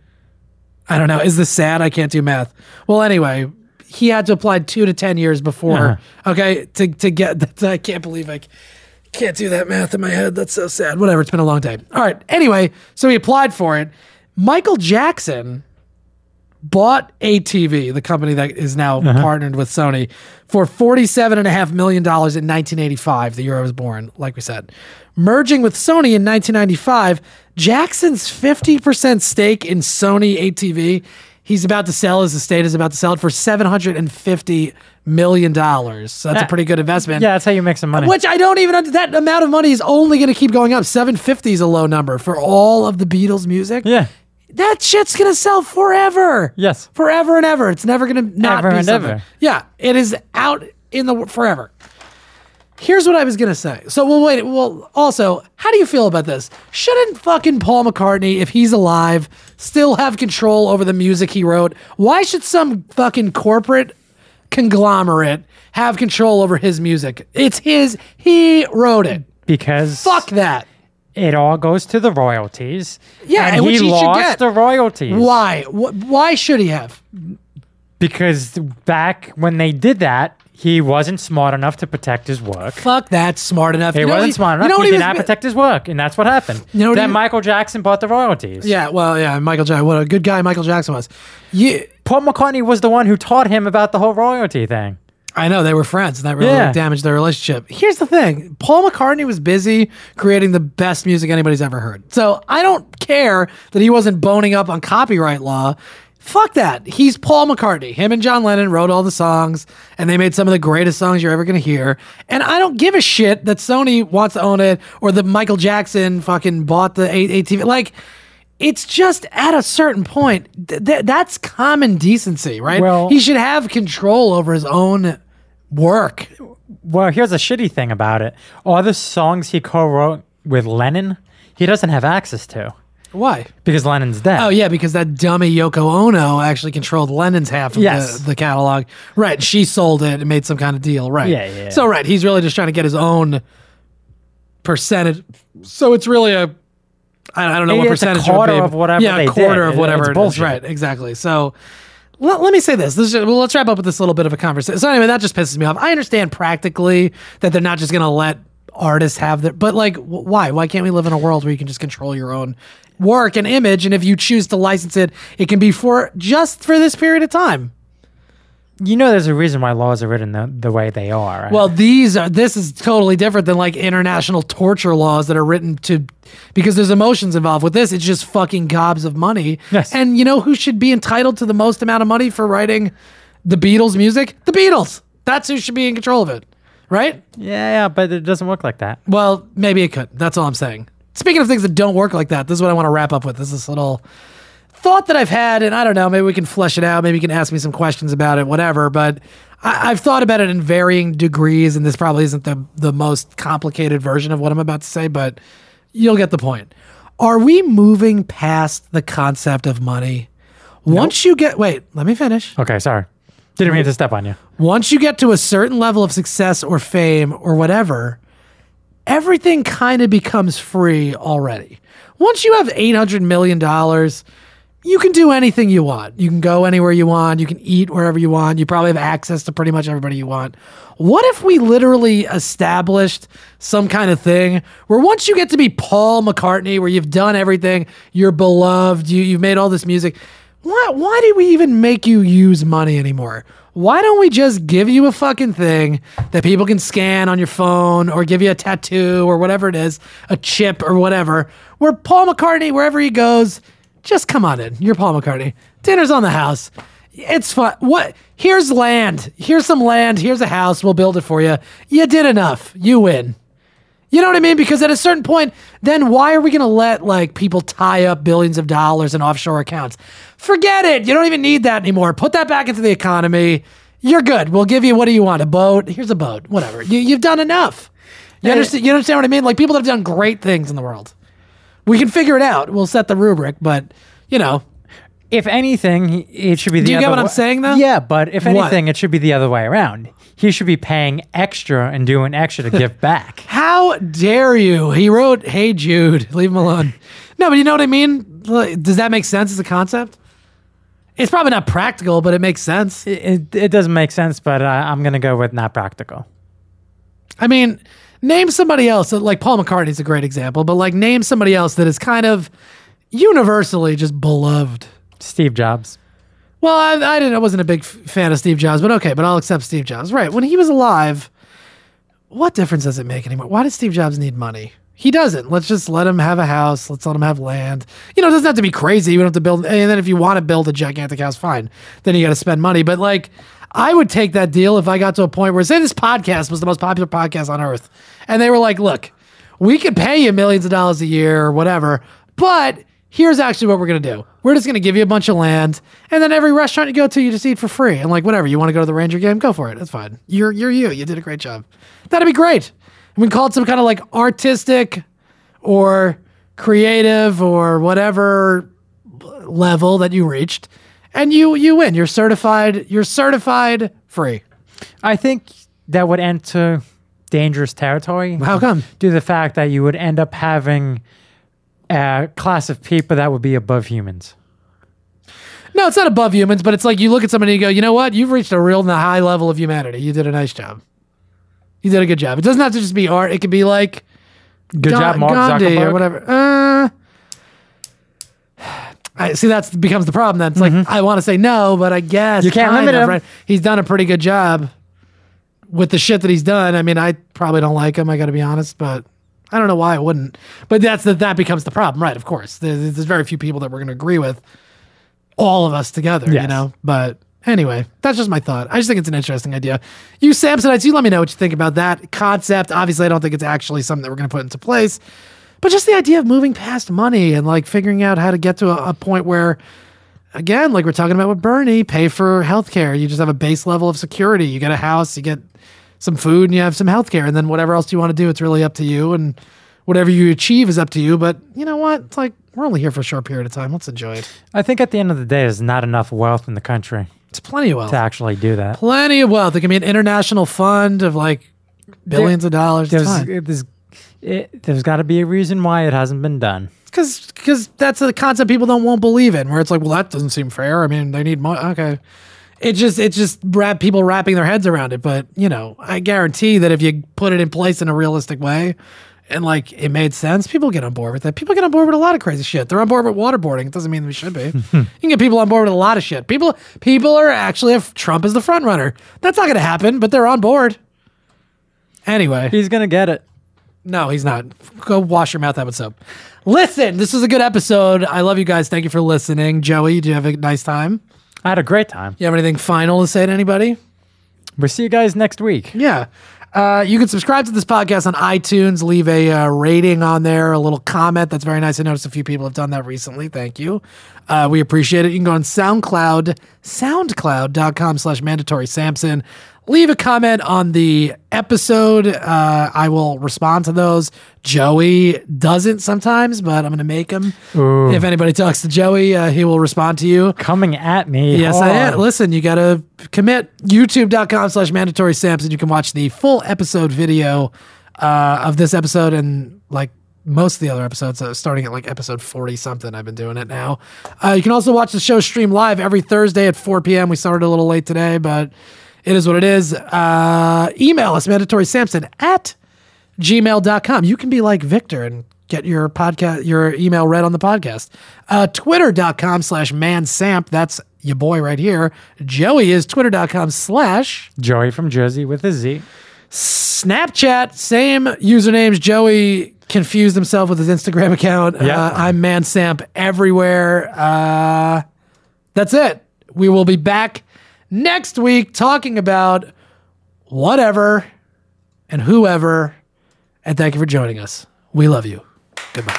I don't know. Is this sad? I can't do math. Well, anyway, he had to apply two to 10 years before. Uh-huh. Okay. To, to get, I can't believe I can't do that math in my head. That's so sad. Whatever. It's been a long day. All right. Anyway, so he applied for it. Michael Jackson bought ATV, the company that is now uh-huh. partnered with Sony, for $47.5 million in 1985, the year I was born, like we said. Merging with Sony in 1995, Jackson's 50% stake in Sony ATV, he's about to sell, his estate is about to sell it for $750 million. So that's a pretty good investment. Yeah, that's how you make some money. Which I don't even that amount of money is only going to keep going up. 750 is a low number for all of the Beatles music. Yeah. That shit's to sell forever. Yes. Forever and ever. It's never to not Ever be and something. ever. Yeah, it is out in the forever. Here's what I was to say. So, well, wait. Well, also, how do you feel about this? Shouldn't fucking Paul McCartney, if he's alive, still have control over the music he wrote? Why should some fucking corporate conglomerate have control over his music? It's his. He wrote it. because Fuck that. It all goes to the royalties. Yeah, and he he should lost the royalties. Why? Why should he have? Because back when they did that, he wasn't smart enough to protect his work. Fuck that. Smart enough. He You know wasn't smart you enough. know what he did not protect his work, and that's what happened. You know then he- Michael Jackson bought the royalties. Yeah, well, yeah, Michael Jackson. What a good guy Michael Jackson was. You, Paul McCartney was the one who taught him about the whole royalty thing. I know they were friends, and that really Yeah. damaged their relationship. Here's the thing: Paul McCartney was busy creating the best music anybody's ever heard. So I don't care that he wasn't boning up on copyright law. Fuck that. He's Paul McCartney. Him and John Lennon wrote all the songs, and they made some of the greatest songs you're ever gonna hear. And I don't give a shit that Sony wants to own it or that Michael Jackson fucking bought the A- ATV. Like. It's just at a certain point. Th- th- that's common decency, right? Well- he should have control over his own work. Well, here's a shitty thing about it. All the songs he co-wrote with Lennon, he doesn't have access to Why? because Lennon's dead. Oh yeah, because that dummy Yoko Ono actually controlled Lennon's half of Yes. the, the catalog. Right. She sold it and made some kind of deal. Right. Yeah, yeah, yeah. So right, he's really just trying to get his own percentage. So it's really a I I don't know Maybe what a percentage would quarter of whatever Yeah, a quarter did. of whatever. it's it is. bullshit. Right. Exactly. So. Let, let me say this. this is, well, let's wrap up with this little bit of a conversation. So anyway, that just pisses me off. I understand practically that they're not just going to let artists have their, but like, wh- why? Why can't we live in a world where you can just control your own work and image, and if you choose to license it, it can be for just for this period of time. You know, there's a reason why laws are written the, the way they are. right? Well, these are this is totally different than like international torture laws that are written to because there's emotions involved with this. It's just fucking gobs of money. Yes. And you know who should be entitled to the most amount of money for writing the Beatles music? The Beatles. That's who should be in control of it. Right? yeah, yeah, but it doesn't work like that. Well, maybe it could. That's all I'm saying. Speaking of things that don't work like that, this is what I want to wrap up with. This is this little thought that I've had, and I don't know, maybe we can flesh it out. Maybe you can ask me some questions about it, whatever. But I, I've thought about it in varying degrees, and this probably isn't the the most complicated version of what I'm about to say, but you'll get the point. Are we moving past the concept of money? Once you get wait, let me finish. Okay, sorry. Didn't mean to step on you. Once you get to a certain level of success or fame or whatever, everything kind of becomes free already. Once you have $800 million, you can do anything you want. You can go anywhere you want. You can eat wherever you want. You probably have access to pretty much everybody you want. What if we literally established some kind of thing where once you get to be Paul McCartney, where you've done everything, you're beloved, you, you've made all this music, why, why did we even make you use money anymore? Why don't we just give you a fucking thing that people can scan on your phone or give you a tattoo or whatever it is, a chip or whatever, where Paul McCartney, wherever he goes, just come on in. You're Paul McCartney. Dinner's on the house. It's fun. What? Here's land. Here's some land. Here's a house. We'll build it for you. You did enough. You win. You know what I mean? Because at a certain point, then why are we going to let like people tie up billions of dollars in offshore accounts? Forget it. You don't even need that anymore. Put that back into the economy. You're good. We'll give you what do you want? A boat? Here's a boat. Whatever. You, you've done enough. You understand? You understand what I mean? Like people that have done great things in the world. We can figure it out. We'll set the rubric, but you know, If anything, it should be the Do you other get what I'm wa- saying, though? Yeah, but if What? anything, it should be the other way around. He should be paying extra and doing extra to give back. How dare you? He wrote, "Hey Jude, leave him alone." No, but you know what I mean. Like, Does that make sense as a concept? It's probably not practical, but it makes sense. It, it, it doesn't make sense, but uh, I'm going to go with not practical. I mean, name somebody else. Like Paul McCartney's a great example, but like name somebody else that is kind of universally just beloved. Steve Jobs. Well, I, I didn't. I wasn't a big f- fan of Steve Jobs, but okay. But I'll accept Steve Jobs. Right when he was alive, what difference does it make anymore? Why does Steve Jobs need money? He doesn't. Let's just let him have a house. Let's let him have land. You know, it doesn't have to be crazy. You don't have to build. And then if you want to build a gigantic house, fine. Then you got to spend money. But like, I would take that deal if I got to a point where, say, this podcast was the most popular podcast on earth, and they were like, "Look, we could pay you millions of dollars a year or whatever, but here's actually what we're gonna do. We're just gonna give you a bunch of land, and then every restaurant you go to, you just eat for free. And like whatever, you want to go to the Ranger game, go for it. That's fine. You're you're you. You did a great job. That'd be great. And we call it some kind of like artistic or creative or whatever level that you reached, and you you win. You're certified. You're certified free. I think that would enter dangerous territory. How come? Due to the fact that you would end up having a class of people that would be above humans. No, it's not above humans, but it's like you look at somebody and you go, you know what? You've reached a real high level of humanity. You did a nice job. You did a good job. It doesn't have to just be art. It could be like Good job, Mark Gandhi Zuckerberg. or whatever. Uh, I see. That's becomes the problem. Then it's like I want to say no, but I guess Mm-hmm. You can't kind limit of, him. Right? He's done a pretty good job with the shit that he's done. I mean, I probably don't like him. I got to be honest, but I don't know why I wouldn't. But that's the, that becomes the problem, right? Of course, there's, there's very few people that we're going to agree with. All of us together, you Yes. know. But anyway, that's just my thought. I just think it's an interesting idea. You Sampsonites, you let me know what you think about that concept. Obviously, I don't think it's actually something that we're going to put into place. But just the idea of moving past money and like figuring out how to get to a, a point where, again, like we're talking about with Bernie, pay for healthcare. You just have a base level of security. You get a house, you get some food, and you have some healthcare. And then whatever else you want to do, it's really up to you. And whatever you achieve is up to you. But you know what? It's like we're only here for a short period of time. Let's enjoy it. I think at the end of the day, there's not enough wealth in the country It's plenty of wealth. to actually do that. Plenty of wealth. It can be an international fund of like billions of dollars. There's, there's, it, there's got to be a reason why it hasn't been done. because because that's a concept people don't won't believe in. Where it's like, well, that doesn't seem fair. I mean, they need money. Okay, it just it's just wrap people wrapping their heads around it. But you know, I guarantee that if you put it in place in a realistic way, and like it made sense, people get on board with it. People get on board with a lot of crazy shit. They're on board with waterboarding. It doesn't mean we should be. you can get people on board with a lot of shit. People people are actually if Trump is the front runner. That's not going to happen, but they're on board. Anyway, He's gonna get it. No, he's not. Go wash your mouth out with soap. Listen, this is a good episode. I love you guys. Thank you for listening. Joey, do you have a nice time? I had a great time. You have anything final to say to anybody? We'll see you guys next week. Yeah. Uh, you can subscribe to this podcast on iTunes, leave a uh, rating on there, a little comment. That's very nice. I noticed a few people have done that recently. Thank you. Uh, we appreciate it. You can go on SoundCloud, soundcloud.com slash mandatory Sampson. Leave a comment on the episode. Uh, I will respond to those. Joey doesn't sometimes, but I'm going to make him. If anybody talks to Joey, uh, he will respond to you. Coming at me. Yes, I am. Listen, you got to commit. YouTube.com slash mandatory Sampson. You can watch the full episode video uh, of this episode and like most of the other episodes, uh, starting at like episode 40 something. I've been doing it now. Uh, you can also watch the show stream live every Thursday at 4 p.m. We started a little late today, but it is what it is. Uh, email us, mandatory Sampson at gmail.com. You can be like Victor and get your podcast, your email read on the podcast. Uh, Twitter.com slash mansamp. That's your boy right here. Joey is twitter.com slash Joey from Jersey with a Z. Snapchat. Same usernames. Joey confused himself with his Instagram account. Yeah. Uh, I'm mansamp everywhere. Uh, that's it. We will be back next week talking about whatever and whoever. And thank you for joining us. We love you. Goodbye.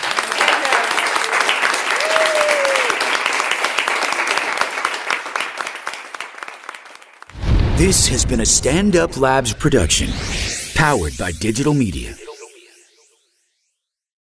This has been a Stand Up Labs production, powered by digital media.